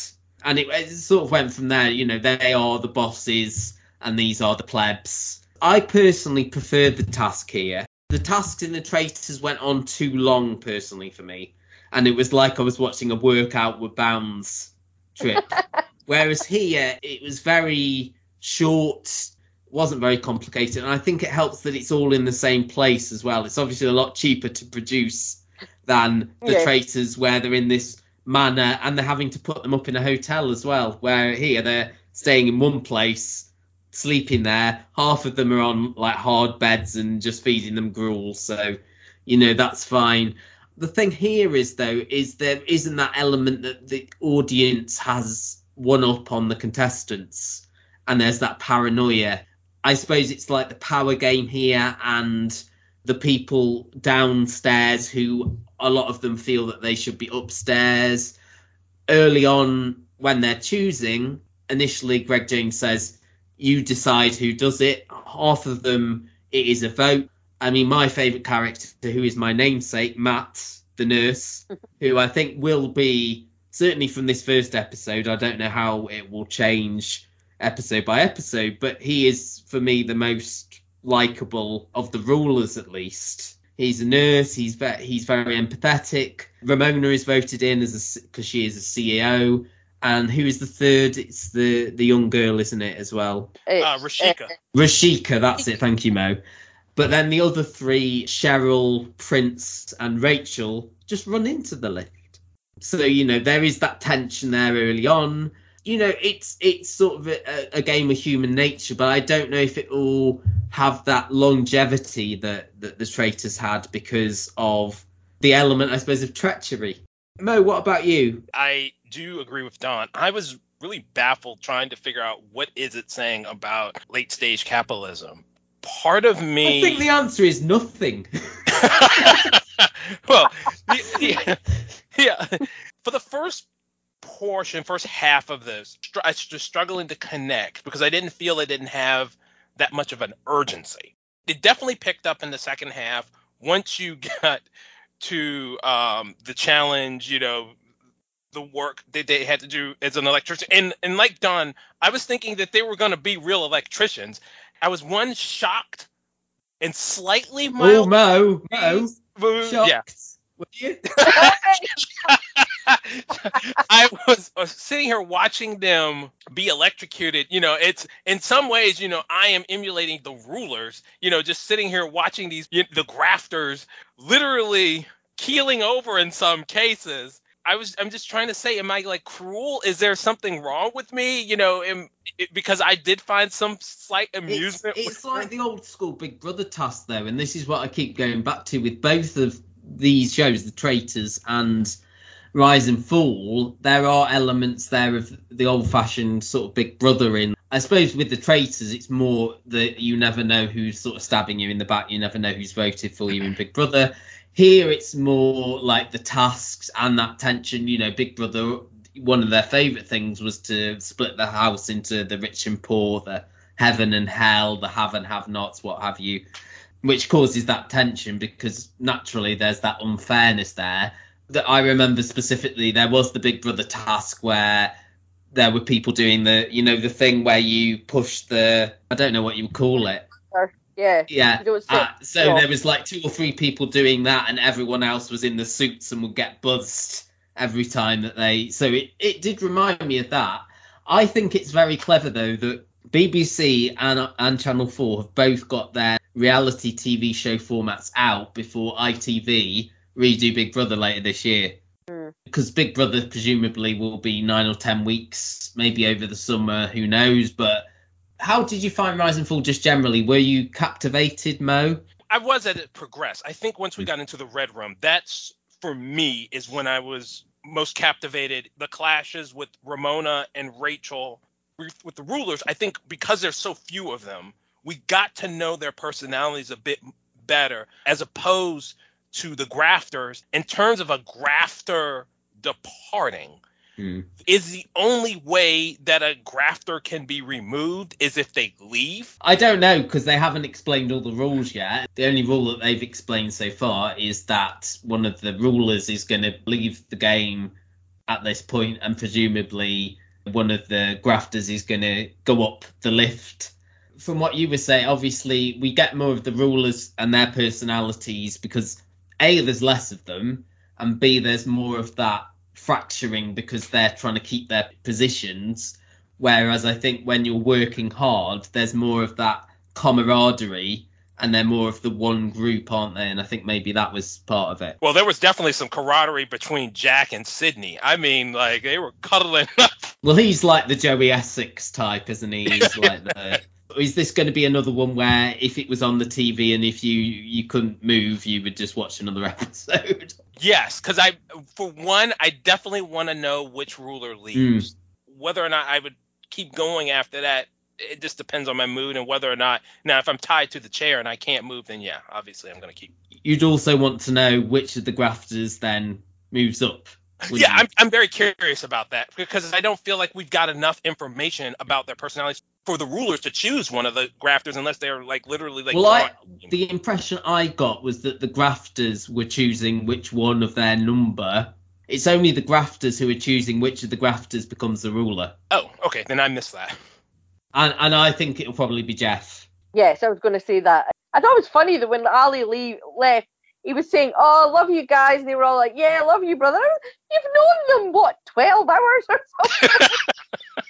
And it, it sort of went from there you know they are the bosses and these are the plebs. I personally preferred the task here the tasks in the traitors went on too long personally for me. And it was like i was watching a workout with bounds trip. <laughs> Whereas here it was very short wasn't very complicated. And i think it helps that it's all in the same place as well. It's obviously a lot cheaper to produce than the Yeah. traitors where they're in this manor and they're having to put them up in a hotel as well where here they're staying in one place sleeping there. Half of them are on like hard beds and just feeding them gruel so you know that's fine. The thing here is though is there isn't that element that the audience has one up on the contestants and there's that paranoia. I suppose it's like the power game here and the people downstairs who a lot of them feel that they should be upstairs. Early on when they're choosing initially greg james says you decide who does it half of them it is a vote I mean, my favourite character, who is my namesake, Matt, the nurse, <laughs> who I think will be certainly from this first episode. I don't know how it will change episode by episode, but he is for me the most likable of the rulers, at least. He's a nurse. He's ve- he's very empathetic. Ramona is voted in as because she is a CEO. And who is the third? It's the the young girl, isn't it, as well? Uh, Rashika. Rashika, that's it. Thank you, Mo. But then the other three, Cheryl, Prince, and Rachel, just run into the lift. So you know there is that tension there early on. You know it's it's sort of a, a game of human nature, but I don't know if it will have that longevity that that the traitors had because of the element, I suppose, of treachery. Mo, what about you? I do you agree with Dawn. I was really baffled trying to figure out what is it saying about late stage capitalism. Part of me I think the answer is nothing. <laughs> <laughs> well, the, the, yeah, for the first portion, first half of this, I was just struggling to connect because I didn't feel it didn't have that much of an urgency. It definitely picked up in the second half once you <laughs> got to um, the challenge, you know, the work that they had to do as an electrician. And and like Dawn, I was thinking that they were going to be real electricians. I was one shocked and slightly Oh, mild. Mo, Mo, Mo, shocked. yeah. Were you? <laughs> <laughs> I was, was sitting here watching them be electrocuted. You know, it's in some ways, you know, I am emulating the rulers. You know, just sitting here watching these the grafters literally keeling over in some cases. I was I'm just trying to say, am I like cruel? Is there something wrong with me? You know, am, it, because I did find some slight amusement. It's, it's like the old school Big Brother task, though, and this is what I keep going back to with both of these shows, The Traitors and Rise and Fall. There are elements there of the old-fashioned sort of Big Brother in. I suppose with The Traitors, it's more that you never know who's sort of stabbing you in the back. You never know who's voted for you in Big Brother. Here, it's more like the tasks and that tension. You know, Big Brother. One of their favourite things was to split the house into the rich and poor, the heaven and hell, the have and have-nots, what have you which causes that tension because naturally there's that unfairness there. That I remember specifically, there was the Big Brother task where there were people doing the, you know, the thing where you push the, I don't know what you call it. Yeah. Yeah. You don't sit- Uh, so yeah. there was like two or three people doing that, and everyone else was in the suits and would get buzzed every time that they. So it, it did remind me of that. I think it's very clever though that BBC and and Channel Four have both got their reality TV show formats out before ITV redo Big Brother later this year. Because Big Brother presumably will be nine or ten weeks, maybe over the summer, who knows? But how did you find Rise and Fall just generally? Were you captivated, Mo? I was at it progress. I think once we mm. got into the red room, that's for me is when I was most captivated. The clashes with Ramona and Rachel with with the rulers. I think because there's so few of them, we got to know their personalities a bit better, as opposed to the grafters. In terms of a grafter departing, Hmm. is the only way that a grafter can be removed is if they leave. I don't know because they haven't explained all the rules yet. The only rule that they've explained so far is that one of the rulers is going to leave the game at this point, and presumably one of the grafters is going to go up the lift. From what you were saying, obviously we get more of the rulers and their personalities because a there's less of them, and b there's more of that fracturing because they're trying to keep their positions. Whereas I think when you're working hard, there's more of that camaraderie and they're more of the one group, aren't they? And I think maybe that was part of it. Well, there was definitely some camaraderie between Jack and Sydney. I mean, like they were cuddling up. Well, he's like the Joey Essex type, isn't he? He's <laughs> like the. Is this going to be another one where if it was on the TV and if you you couldn't move, you would just watch another <laughs> episode? Yes, because I, for one, I definitely want to know which ruler leaves. Hmm. Whether or not I would keep going after that, it just depends on my mood and whether or not. Now, if I'm tied to the chair and I can't move, then yeah, obviously I'm going to keep. You'd also want to know which of the grafters then moves up. Wouldn't Yeah, you? I'm, I'm very curious about that because I don't feel like we've got enough information about their personalities for the rulers to choose one of the grafters unless they're like literally like. well, I, the impression I got was that the grafters were choosing which one of their number. It's only the grafters who are choosing which of the grafters becomes the ruler. Oh, okay, then I missed that. And and I think it'll probably be Jeff. Yes, I was going to say that. I thought it was funny that when Ali Lee left, he was saying, "Oh, I love you guys," and they were all like, "Yeah, I love you, brother." You've known them what twelve hours or something? <laughs>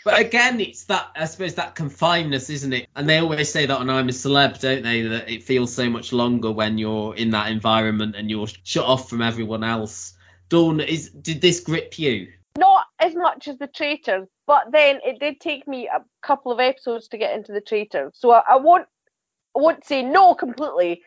But again, it's that I suppose that confinedness, isn't it? And they always say that on I'm a Celeb, don't they? That it feels so much longer when you're in that environment and you're shut off from everyone else. Dawn, is did this grip you? Not as much as the traitors, but then it did take me a couple of episodes to get into the traitors. So I, I won't, I won't say no completely.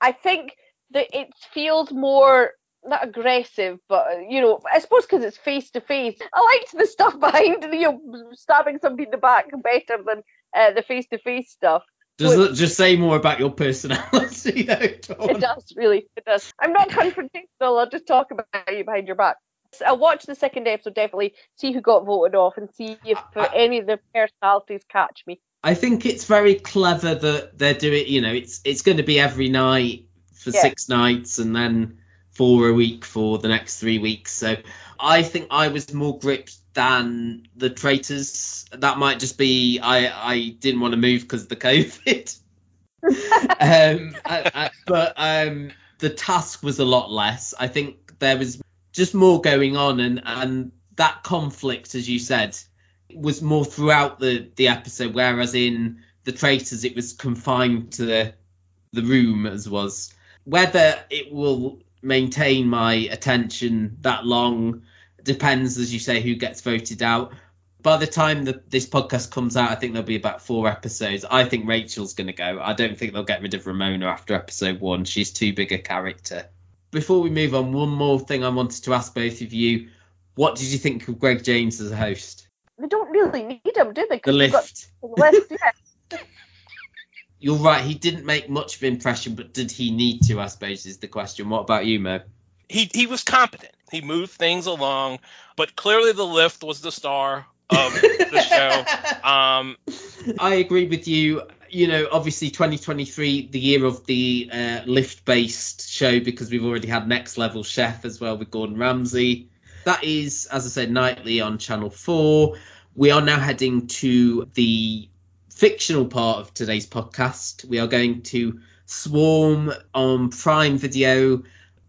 I think it feels more not aggressive, but uh, you know, I suppose because it's face to face. I liked the stuff <laughs> behind, you know, stabbing somebody in the back better than uh, the face to face stuff. Does Which- just say more about your personality, <laughs> though, It does, really. It does. I'm not confrontational. I'll just talk about you behind your back. So I'll watch the second episode, definitely see who got voted off and see if uh, any of the personalities catch me. I think it's very clever that they're doing. You know, it's it's going to be every night for Yeah. six nights and then four a week for the next three weeks. So I think I was more gripped than the traitors. That might just be I I didn't want to move because of the COVID. <laughs> um, I, I, but um, the task was a lot less. I think there was just more going on, and and that conflict, as you said, was more throughout the the episode. Whereas in the traitors, it was confined to the the room, as was. Whether it will maintain my attention that long depends, as you say, who gets voted out. By the time that this podcast comes out, I think there'll be about four episodes. I think Rachel's going to go. I don't think they'll get rid of Ramona after episode one. She's too big a character. Before we move on, one more thing I wanted to ask both of you. What did you think of Greg James as a host? They don't really need him, do they? The lift. the lift, yeah. You're right. He didn't make much of an impression, but did he need to? I suppose is the question. What about you, Mo? He he was competent. He moved things along, but clearly the lift was the star of the <laughs> show. Um, I agree with you. You know, obviously 2023, the year of the uh, lift-based show, because we've already had Next Level Chef as well with Gordon Ramsay. That is, as I said, nightly on Channel 4. We are now heading to the fictional part of today's podcast. We are going to Swarm on Prime Video.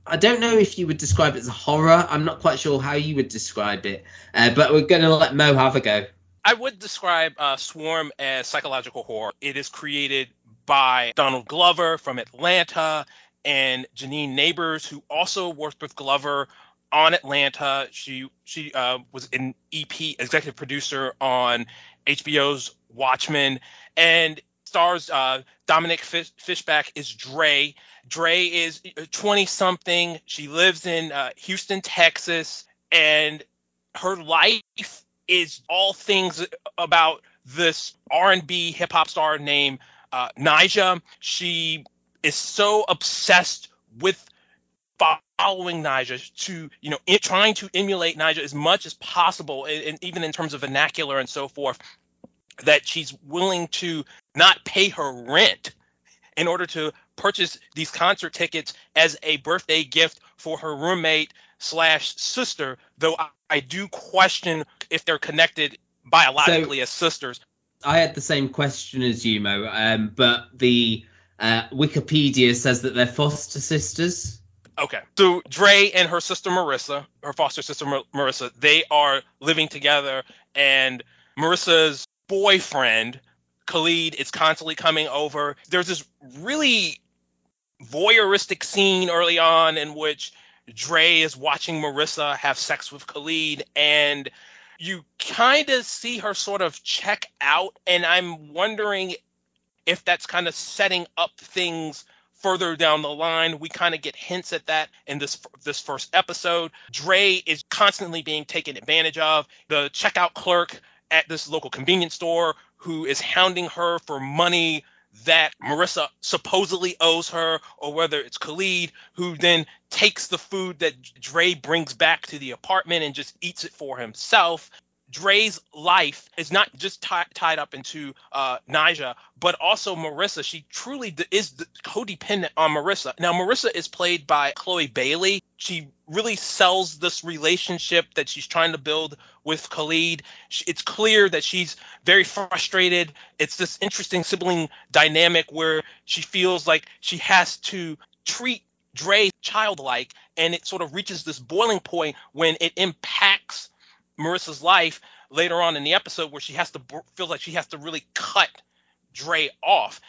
I don't know if you would describe it as a horror. I'm not quite sure how you would describe it, uh, but we're going to let Mo have a go. I would describe uh, Swarm as psychological horror. It is created by Donald Glover from Atlanta and Janine Nabers, who also worked with Glover on Atlanta. She she uh, was an EP executive producer on HBO's Watchmen, and stars uh, Dominique Fish- Fishback is Dre. Dre is 20 something. She lives in uh, Houston, Texas, and her life is all things about this R&B hip hop star named uh, Nija. She is so obsessed with following Nija to you know it, trying to emulate Nija as much as possible, and, and even in terms of vernacular and so forth, that she's willing to not pay her rent in order to purchase these concert tickets as a birthday gift for her roommate slash sister. Though I, I do question if they're connected biologically as sisters. I had the same question as you, Mo, um, but the uh, Wikipedia says that they're foster sisters. Okay. So Dre and her sister Marissa, her foster sister Mar- Marissa, they are living together, and Marissa's boyfriend Khalid is constantly coming over. There's this really voyeuristic scene early on in which Dre is watching Marissa have sex with Khalid, and you kind of see her sort of check out, and I'm wondering if that's kind of setting up things further down the line. We kind of get hints at that in this this first episode. Dre is constantly being taken advantage of. The checkout clerk at this local convenience store who is hounding her for money that Marissa supposedly owes her, or whether it's Khalid who then takes the food that Dre brings back to the apartment and just eats it for himself. Dre's life is not just ti- tied up into uh, Nija, but also Marissa. She truly d- is d- codependent on Marissa. Now, Marissa is played by Chloe Bailey. She really sells this relationship that she's trying to build with Khalid. Sh- It's clear that she's very frustrated. It's this interesting sibling dynamic where she feels like she has to treat Dre childlike, and it sort of reaches this boiling point when it impacts Marissa's life later on in the episode where she has to br- feel like she has to really cut Dre off.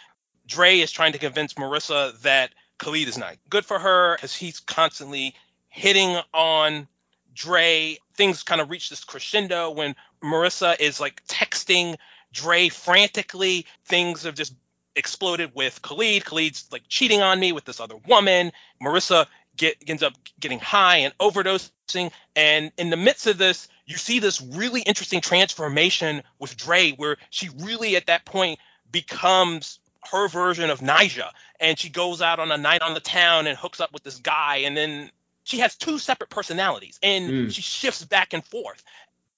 Dre is trying to convince Marissa that Khalid is not good for her because he's constantly hitting on Dre. Things kind of reach this crescendo when Marissa is like texting Dre frantically. Things have just exploded with Khalid. Khalid's like cheating on me with this other woman. Marissa get, ends up getting high and overdosing. And in the midst of this, you see this really interesting transformation with Dre, where she really at that point becomes her version of Nija. And she goes out on a night on the town and hooks up with this guy. And then she has two separate personalities and Mm. she shifts back and forth.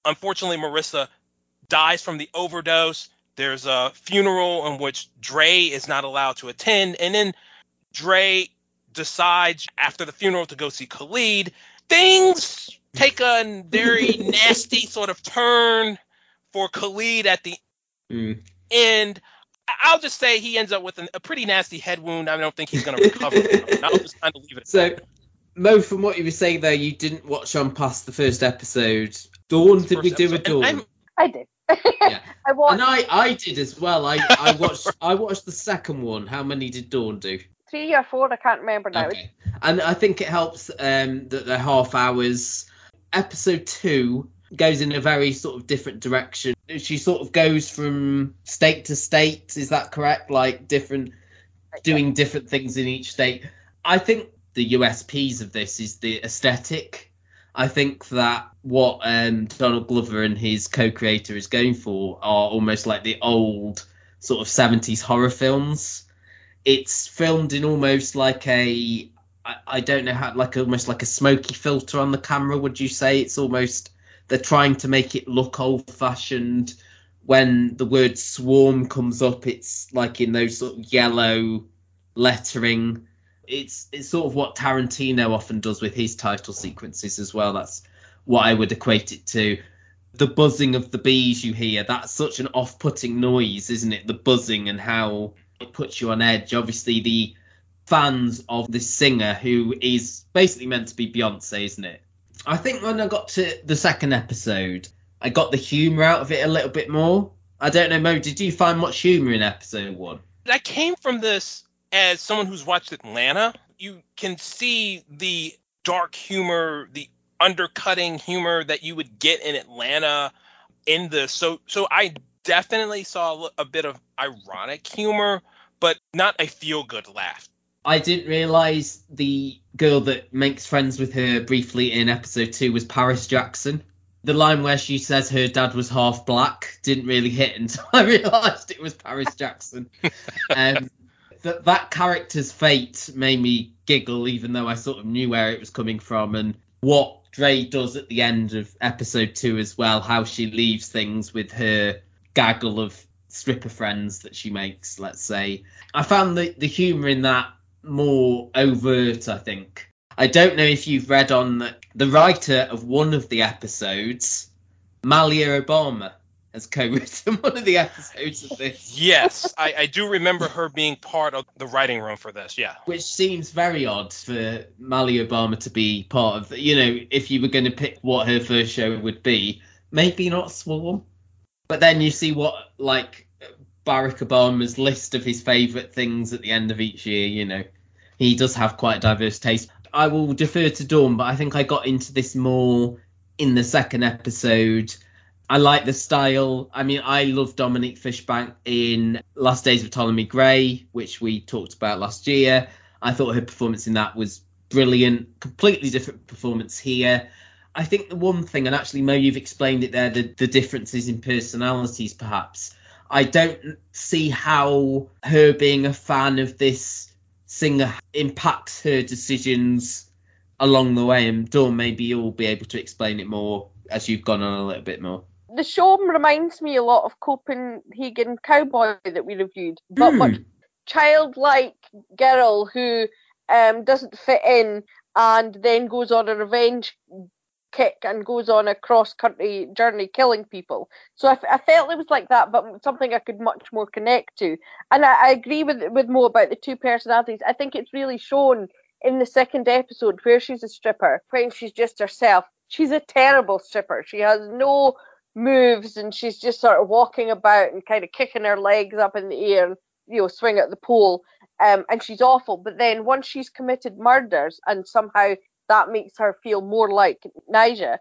Unfortunately, Marissa dies from the overdose. There's a funeral in which Dre is not allowed to attend. And then Dre decides after the funeral to go see Khalid. Things take a very <laughs> nasty sort of turn for Khalid at the Mm. end. I- I'll just say he ends up with an, a pretty nasty head wound. I don't think he's going to recover. from. I'll just kind of leave it. at So, that. Mo, from what you were saying there, you didn't watch on past the first episode. Dawn, did we do a Dawn? I did. <laughs> yeah. I watched And I, I did as well. I, I <laughs> watched I watched the second one. How many did Dawn do? three or four. I can't remember now. Okay. And I think it helps um, that they're half hours. Episode two goes in a very sort of different direction. She sort of goes from state to state. Is that correct? Like different, doing different things in each state. I think the USPs of this is the aesthetic. I think that what um, Donald Glover and his co-creator is going for are almost like the old sort of 70s horror films. It's filmed in almost like a I, I don't know how like almost like a smoky filter on the camera. Would you say it's almost they're trying to make it look old-fashioned? When the word swarm comes up, it's like in those sort of yellow lettering it's it's sort of what Tarantino often does with his title sequences as well. That's what I would equate it to. The buzzing of the bees you hear, that's such an off putting noise, isn't it? The buzzing and how it puts you on edge. Obviously the fans of this singer who is basically meant to be Beyonce, isn't it? I think when I got to the second episode, I got the humour out of it a little bit more. I don't know, Mo, did you find much humour in episode one? I came from this as someone who's watched Atlanta. You can see the dark humor, the undercutting humor that you would get in Atlanta in this. So, so I definitely saw a bit of ironic humor, but not a feel-good laugh. I didn't realize the girl that makes friends with her briefly in episode two was Paris Jackson. The line where she says her dad was half black didn't really hit until <laughs> I realized it was Paris Jackson. <laughs> um, that that character's fate made me giggle, even though I sort of knew where it was coming from, and what Dre does at the end of episode two as well, how she leaves things with her gaggle of stripper friends that she makes. Let's say I found the the humor in that more overt. I think I don't know if you've read on the, the writer of one of the episodes, Malia Obama has co-written <laughs> one of the episodes of this. Yes, I, I do remember her being part of the writing room for this. Yeah, which seems very odd for Malia Obama to be part of. The, you know, if you were going to pick what her first show would be, maybe not Swarm, but then you see what like Barack Obama's list of his favorite things at the end of each year. You know, he does have quite diverse taste. I will defer to Dawn, but I think I got into this more in the second episode. I like the style. I mean, I love Dominique Fishback in Last Days of Ptolemy Grey, which we talked about last year. I thought her performance in that was brilliant. Completely different performance here. I think the one thing, and actually, Mo, you've explained it there, the, the differences in personalities, perhaps. I don't see how her being a fan of this singer impacts her decisions along the way. And Dawn, maybe you'll be able to explain it more as you've gone on a little bit more the show reminds me a lot of Copenhagen Cowboy that we reviewed, but Hmm. much childlike girl who um, doesn't fit in and then goes on a revenge kick and goes on a cross country journey killing people. So I, felt it was like that, but something I could much more connect to. And I, I agree with with Mo about the two personalities. I think it's really shown in the second episode where she's a stripper, when she's just herself. She's a terrible stripper. She has no moves and she's just sort of walking about and kind of kicking her legs up in the air and you know swing at the pole um, and she's awful but then once she's committed murders and somehow that makes her feel more like Nija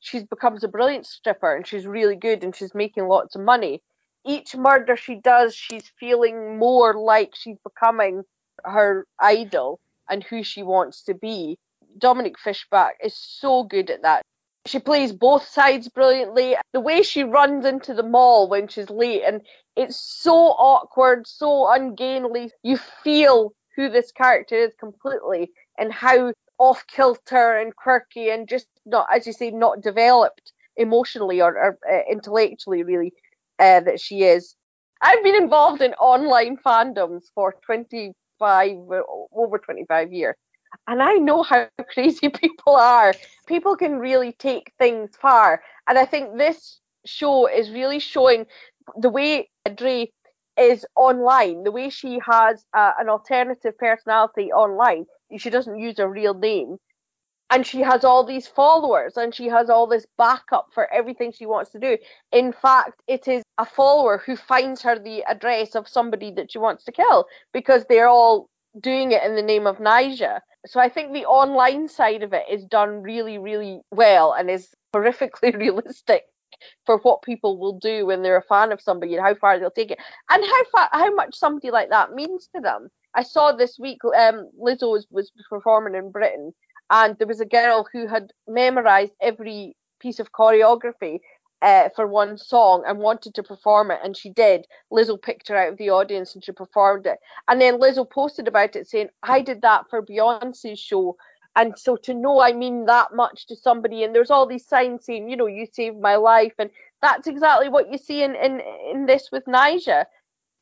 she becomes a brilliant stripper and she's really good and she's making lots of money each murder she does she's feeling more like she's becoming her idol and who she wants to be Dominique Fishback is so good at that she plays both sides brilliantly. The way she runs into the mall when she's late, and it's so awkward, so ungainly. You feel who this character is completely and how off kilter and quirky and just not, as you say, not developed emotionally or, or uh, intellectually, really, uh, that she is. I've been involved in online fandoms for 25, over 25 years and I know how <laughs> crazy people are. People can really take things far, and I think this show is really showing the way Dre is online, the way she has uh, an alternative personality online she doesn't use a real name and she has all these followers and she has all this backup for everything she wants to do. In fact, it is a follower who finds her the address of somebody that she wants to kill because they're all doing it in the name of Nyjah. So I think the online side of it is done really, really well and is horrifically <laughs> realistic for what people will do when they're a fan of somebody and how far they'll take it and how far how much somebody like that means to them. I saw this week um, Lizzo was, was performing in Britain and there was a girl who had memorized every piece of choreography uh, for one song and wanted to perform it, and she did. Lizzo picked her out of the audience and she performed it. And then Lizzo posted about it saying, I did that for Beyonce's show. And so to know I mean that much to somebody, and there's all these signs saying, you know, you saved my life. And that's exactly what you see in, in, in this with Nyjah.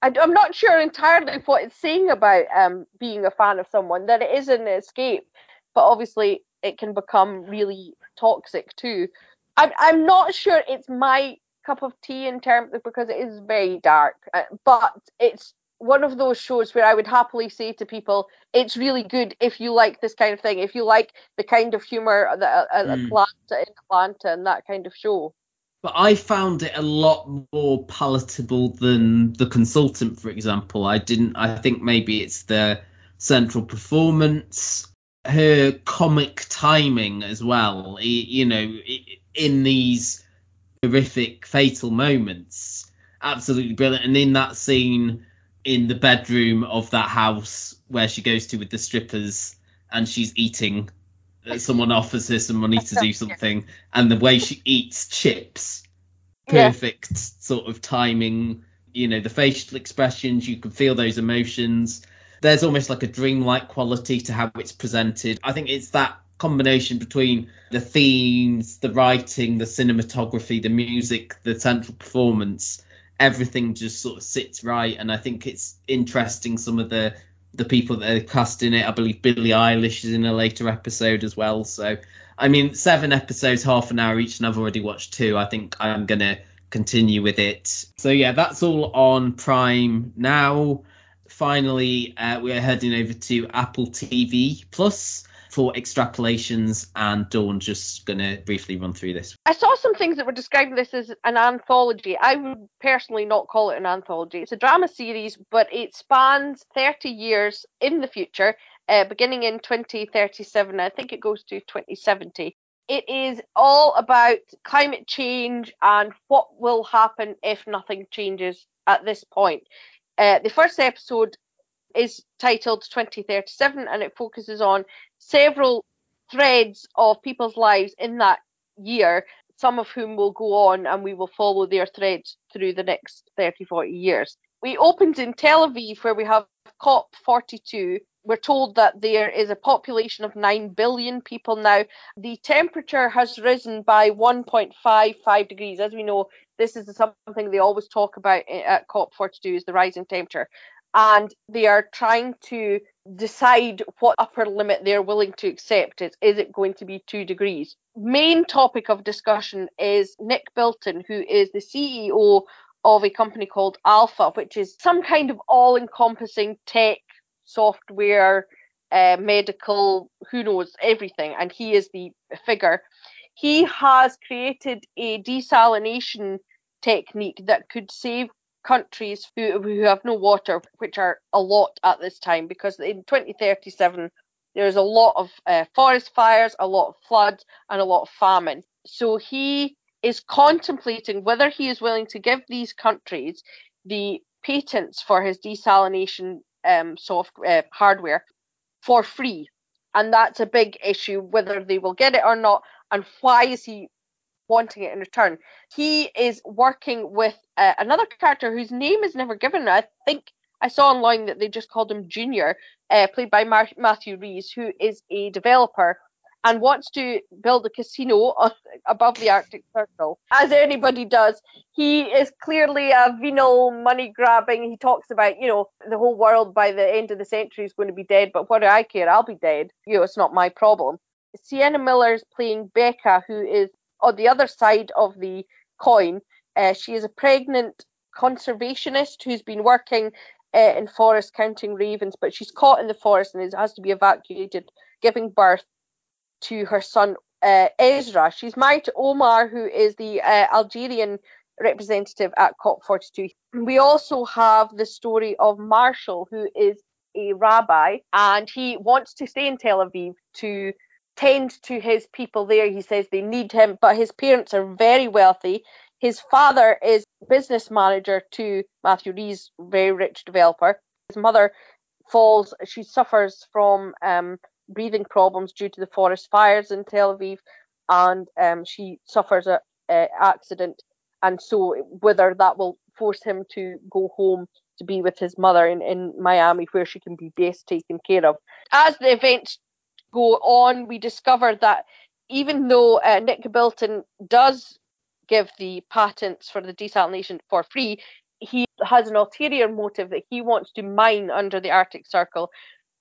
I, I'm not sure entirely what it's saying about um, being a fan of someone, that it is an escape but obviously it can become really toxic too. I'm I'm not sure it's my cup of tea in terms of, because it is very dark, uh, but it's one of those shows where I would happily say to people, it's really good if you like this kind of thing, if you like the kind of humor that uh, mm. Atlanta in Atlanta and that kind of show. But I found it a lot more palatable than the consultant, for example. I didn't. I think maybe it's the central performance her comic timing as well. You know, in these horrific, fatal moments, absolutely brilliant. And in that scene in the bedroom of that house where she goes to with the strippers and she's eating, someone offers her some money to do something, and the way she eats chips, perfect yeah. sort of timing. You know, the facial expressions, you can feel those emotions there's almost like a dreamlike quality to how it's presented. I think it's that combination between the themes, the writing, the cinematography, the music, the central performance, everything just sort of sits right. And I think it's interesting some of the the people that are cast in it. I believe Billie Eilish is in a later episode as well. So I mean, seven episodes, half an hour each, and I've already watched two. I think I'm gonna continue with it. So yeah, that's all on Prime now finally, uh, we're heading over to Apple TV Plus for extrapolations, and Dawn just going to briefly run through this. I saw some things that were describing this as an anthology. I would personally not call it an anthology. It's a drama series, but it spans 30 years in the future, uh, beginning in 2037. I think it goes to 2070. It is all about climate change and what will happen if nothing changes at this point. Uh, the first episode is titled 2037 and it focuses on several threads of people's lives in that year, some of whom will go on and we will follow their threads through the next 30, 40 years. We opened in Tel Aviv where we have COP42. We're told that there is a population of 9 billion people now. The temperature has risen by 1.55 degrees. As we know, this is something they always talk about eh, at COP42 is the rising temperature. And they are trying to decide what upper limit they're willing to accept. Is, is it going to be two degrees? Main topic of discussion is Nick Bilton, who is the CEO of a company called Alpha, which is some kind of all encompassing tech, software, uh, medical, who knows, everything. And he is the figure. He has created a desalination technique that could save countries who, who have no water, which are a lot at this time, because in 2037 there's a lot of uh, forest fires, a lot of floods, and a lot of famine. So he is contemplating whether he is willing to give these countries the patents for his desalination um, software uh, hardware for free, and that's a big issue whether they will get it or not. And why is he wanting it in return. He is working with uh, another character whose name is never given. I think I saw online that they just called him Junior, uh, played by Mar- Matthew Rhys, who is a developer and wants to build a casino above the Arctic Circle, as anybody does. He is clearly a venal, money grabbing. He talks about, you know, the whole world by the end of the century is going to be dead, but what do I care? I'll be dead. You know, it's not my problem. Sienna Miller is playing Becca, who is on the other side of the coin, uh, she is a pregnant conservationist who's been working uh, in forest counting ravens, but she's caught in the forest and has to be evacuated, giving birth to her son uh, Ezra. She's married to Omar, who is the uh, Algerian representative at COP42. We also have the story of Marshall, who is a rabbi, and he wants to stay in Tel Aviv to tend to his people there. He says they need him, but his parents are very wealthy. His father is business manager to Matthew Rhys, very rich developer. His mother falls, she suffers from um, breathing problems due to the forest fires in Tel Aviv, and um, she suffers a, a accident. And so, whether that will force him to go home to be with his mother in, in Miami, where she can be best taken care of. As the events go on, we discover that even though uh, Nick Bilton does give the patents for the desalination for free, he has an ulterior motive that he wants to mine under the Arctic Circle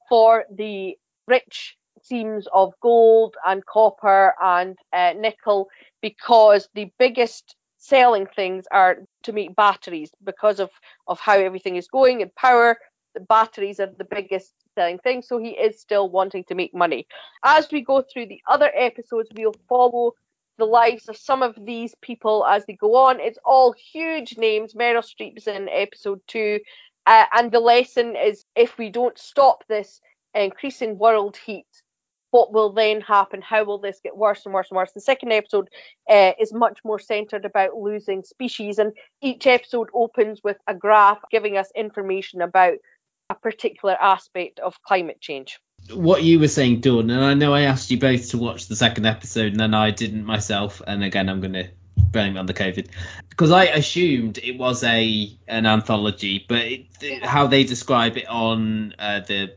for the rich seams of gold and copper and uh, nickel because the biggest selling things are to make batteries because of, of how everything is going and power. The batteries are the biggest selling thing, so he is still wanting to make money. As we go through the other episodes, we'll follow the lives of some of these people as they go on. It's all huge names. Meryl Streep's in episode two. Uh, and the lesson is if we don't stop this increasing world heat, what will then happen? How will this get worse and worse and worse? The second episode uh, is much more centered about losing species, and each episode opens with a graph giving us information about a particular aspect of climate change. What you were saying, Dawn, and I know I asked you both to watch the second episode, and then I didn't myself, and again, I'm going to blame it on the COVID because I assumed it was a an anthology, but it, how they describe it on uh, the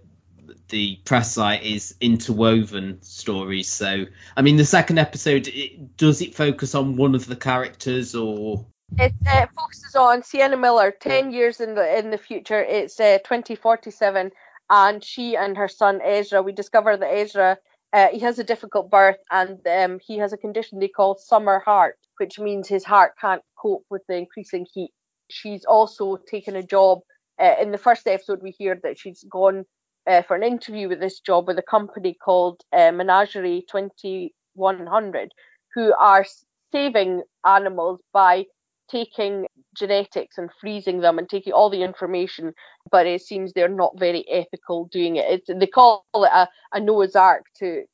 the press site is interwoven stories. So, I mean, the second episode it, does it focus on one of the characters or? It uh, focuses on Sienna Miller, ten years in the in the future. It's uh, 2047, and she and her son Ezra. We discover that Ezra uh, he has a difficult birth, and um, he has a condition they call summer heart, which means his heart can't cope with the increasing heat. She's also taken a job. Uh, in the first episode, we hear that she's gone uh, for an interview with this job with a company called uh, Menagerie 2100, who are saving animals by taking genetics and freezing them and taking all the information, but it seems they're not very ethical doing it. It's, they call it a, a Noah's Ark to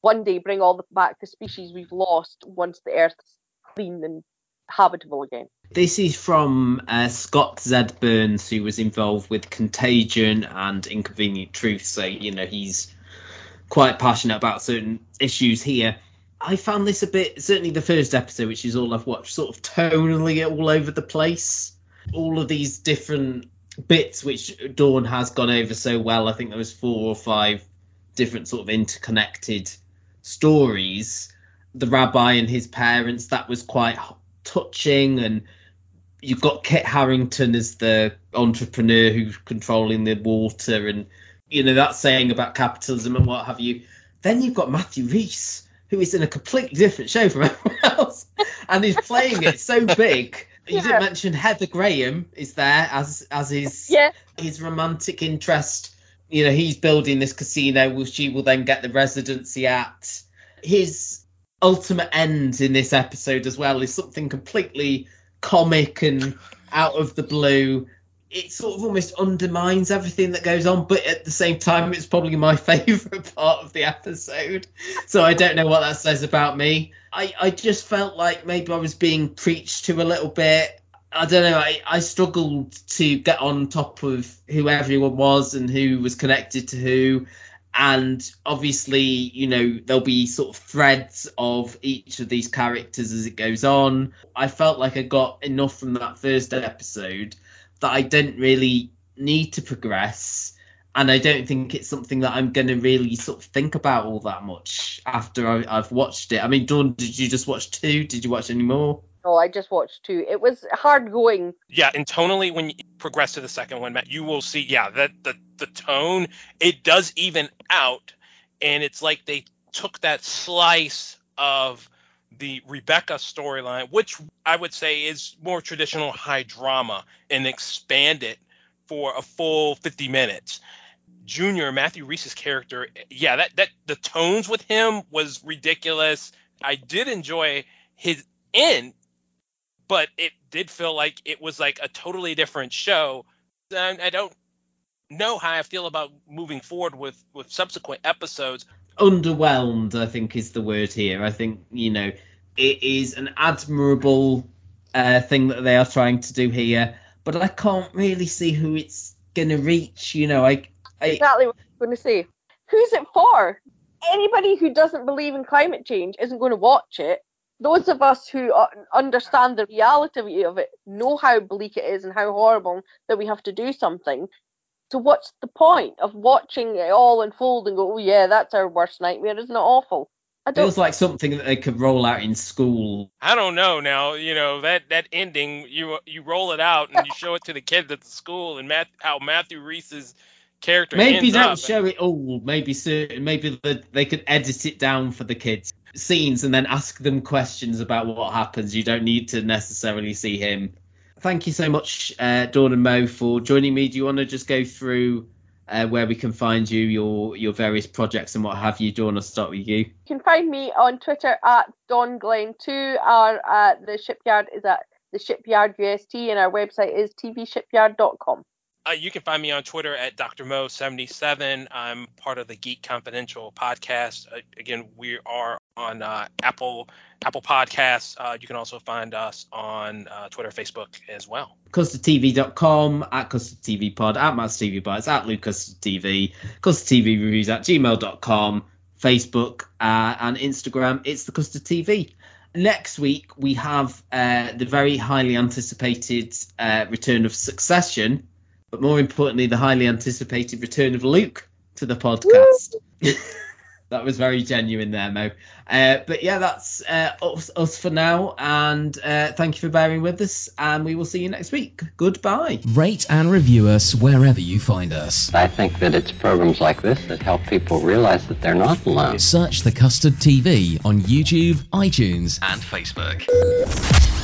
one day bring all the, back the species we've lost once the Earth's clean and habitable again. This is from uh, Scott Z. Burns, who was involved with Contagion and Inconvenient Truth. So, you know, he's quite passionate about certain issues here. I found this a bit, certainly the first episode, which is all I've watched, sort of tonally all over the place. All of these different bits, which Dawn has gone over so well. I think there was four or five different sort of interconnected stories. The rabbi and his parents, that was quite touching and you've got Kit Harington as the entrepreneur who's controlling the water and you know that saying about capitalism and what have you then you've got Matthew Rhys who is in a completely different show from <laughs> everyone else and he's playing it so <laughs> big you didn't mention Heather Graham is there as as his yeah. his romantic interest you know he's building this casino which she will then get the residency at his ultimate end in this episode as well is something completely comic and out of the blue. It sort of almost undermines everything that goes on, but at the same time, it's probably my <laughs> favourite part of the episode. So I don't know what that says about me. I, I just felt like maybe I was being preached to a little bit. I don't know. I, I struggled to get on top of who everyone was and who was connected to who and obviously you know there'll be sort of threads of each of these characters as it goes on i felt like i got enough from that first episode that i didn't really need to progress and i don't think it's something that i'm going to really sort of think about all that much after I, have watched it i mean dawn did you just watch two did you watch any more no, I just watched two. It was hard going. Yeah, and tonally, when you progress to the second one, Matt, you will see, yeah, that the the tone it does even out, and it's like they took that slice of the Rebecca storyline, which I would say is more traditional high drama, and expand it for a full 50 minutes. Junior Matthew Rhys's character, yeah, that that the tones with him was ridiculous. I did enjoy his end, but it did feel like it was like a totally different show. And I don't know how I feel about moving forward with with subsequent episodes. Underwhelmed, I think, is the word here. I think you know it is an admirable uh, thing that they are trying to do here, but I can't really see who it's going to reach. You know, I, I exactly what I was going to say. Who's it for? Anybody who doesn't believe in climate change isn't going to watch it. Those of us who understand the reality of it know how bleak it is and how horrible that we have to do something. So what's the point of watching it all unfold and go, oh yeah, that's our worst nightmare, isn't it awful? I don't... Feels like something that they could roll out in school. I don't know. Now you know that that ending. You you roll it out and you show it to the kids at the school, and Matt, how Matthew Rhys's character. Maybe don't up. show it all. Maybe certain. Maybe the, they could edit it down for the kids scenes and then ask them questions about what happens. You don't need to necessarily see him. Thank you so much, uh, Dawn and Mo, for joining me. Do you want to just go through uh, where we can find you, your your various projects and what have you. Dawn, I'll start with you. You can find me on Twitter at Dawn Glen two. Our uh, the shipyard is at the shipyard UST, and our website is tvshipyard.com. Uh, you can find me on Twitter at Dr. Mo77. I'm part of the Geek Confidential podcast. Uh, again, we are on uh, Apple Apple Podcasts. Uh, you can also find us on uh, Twitter, Facebook as well. CustardTV.com, at Custard TV Pod, at Matt's at Lucas TV, Custard TV Reviews at gmail.com, Facebook, uh, and Instagram. It's the Custard TV next week we have uh, the very highly anticipated uh, return of Succession, but more importantly, the highly anticipated return of Luke to the podcast. <laughs> that was very genuine there, Mo. Uh, but yeah, that's uh, us, us, for now. And uh, thank you for bearing with us. And we will see you next week. Goodbye. Rate and review us wherever you find us. I think that it's programs like this that help people realize that they're not alone. Search the Custard TV on YouTube, iTunes, and Facebook.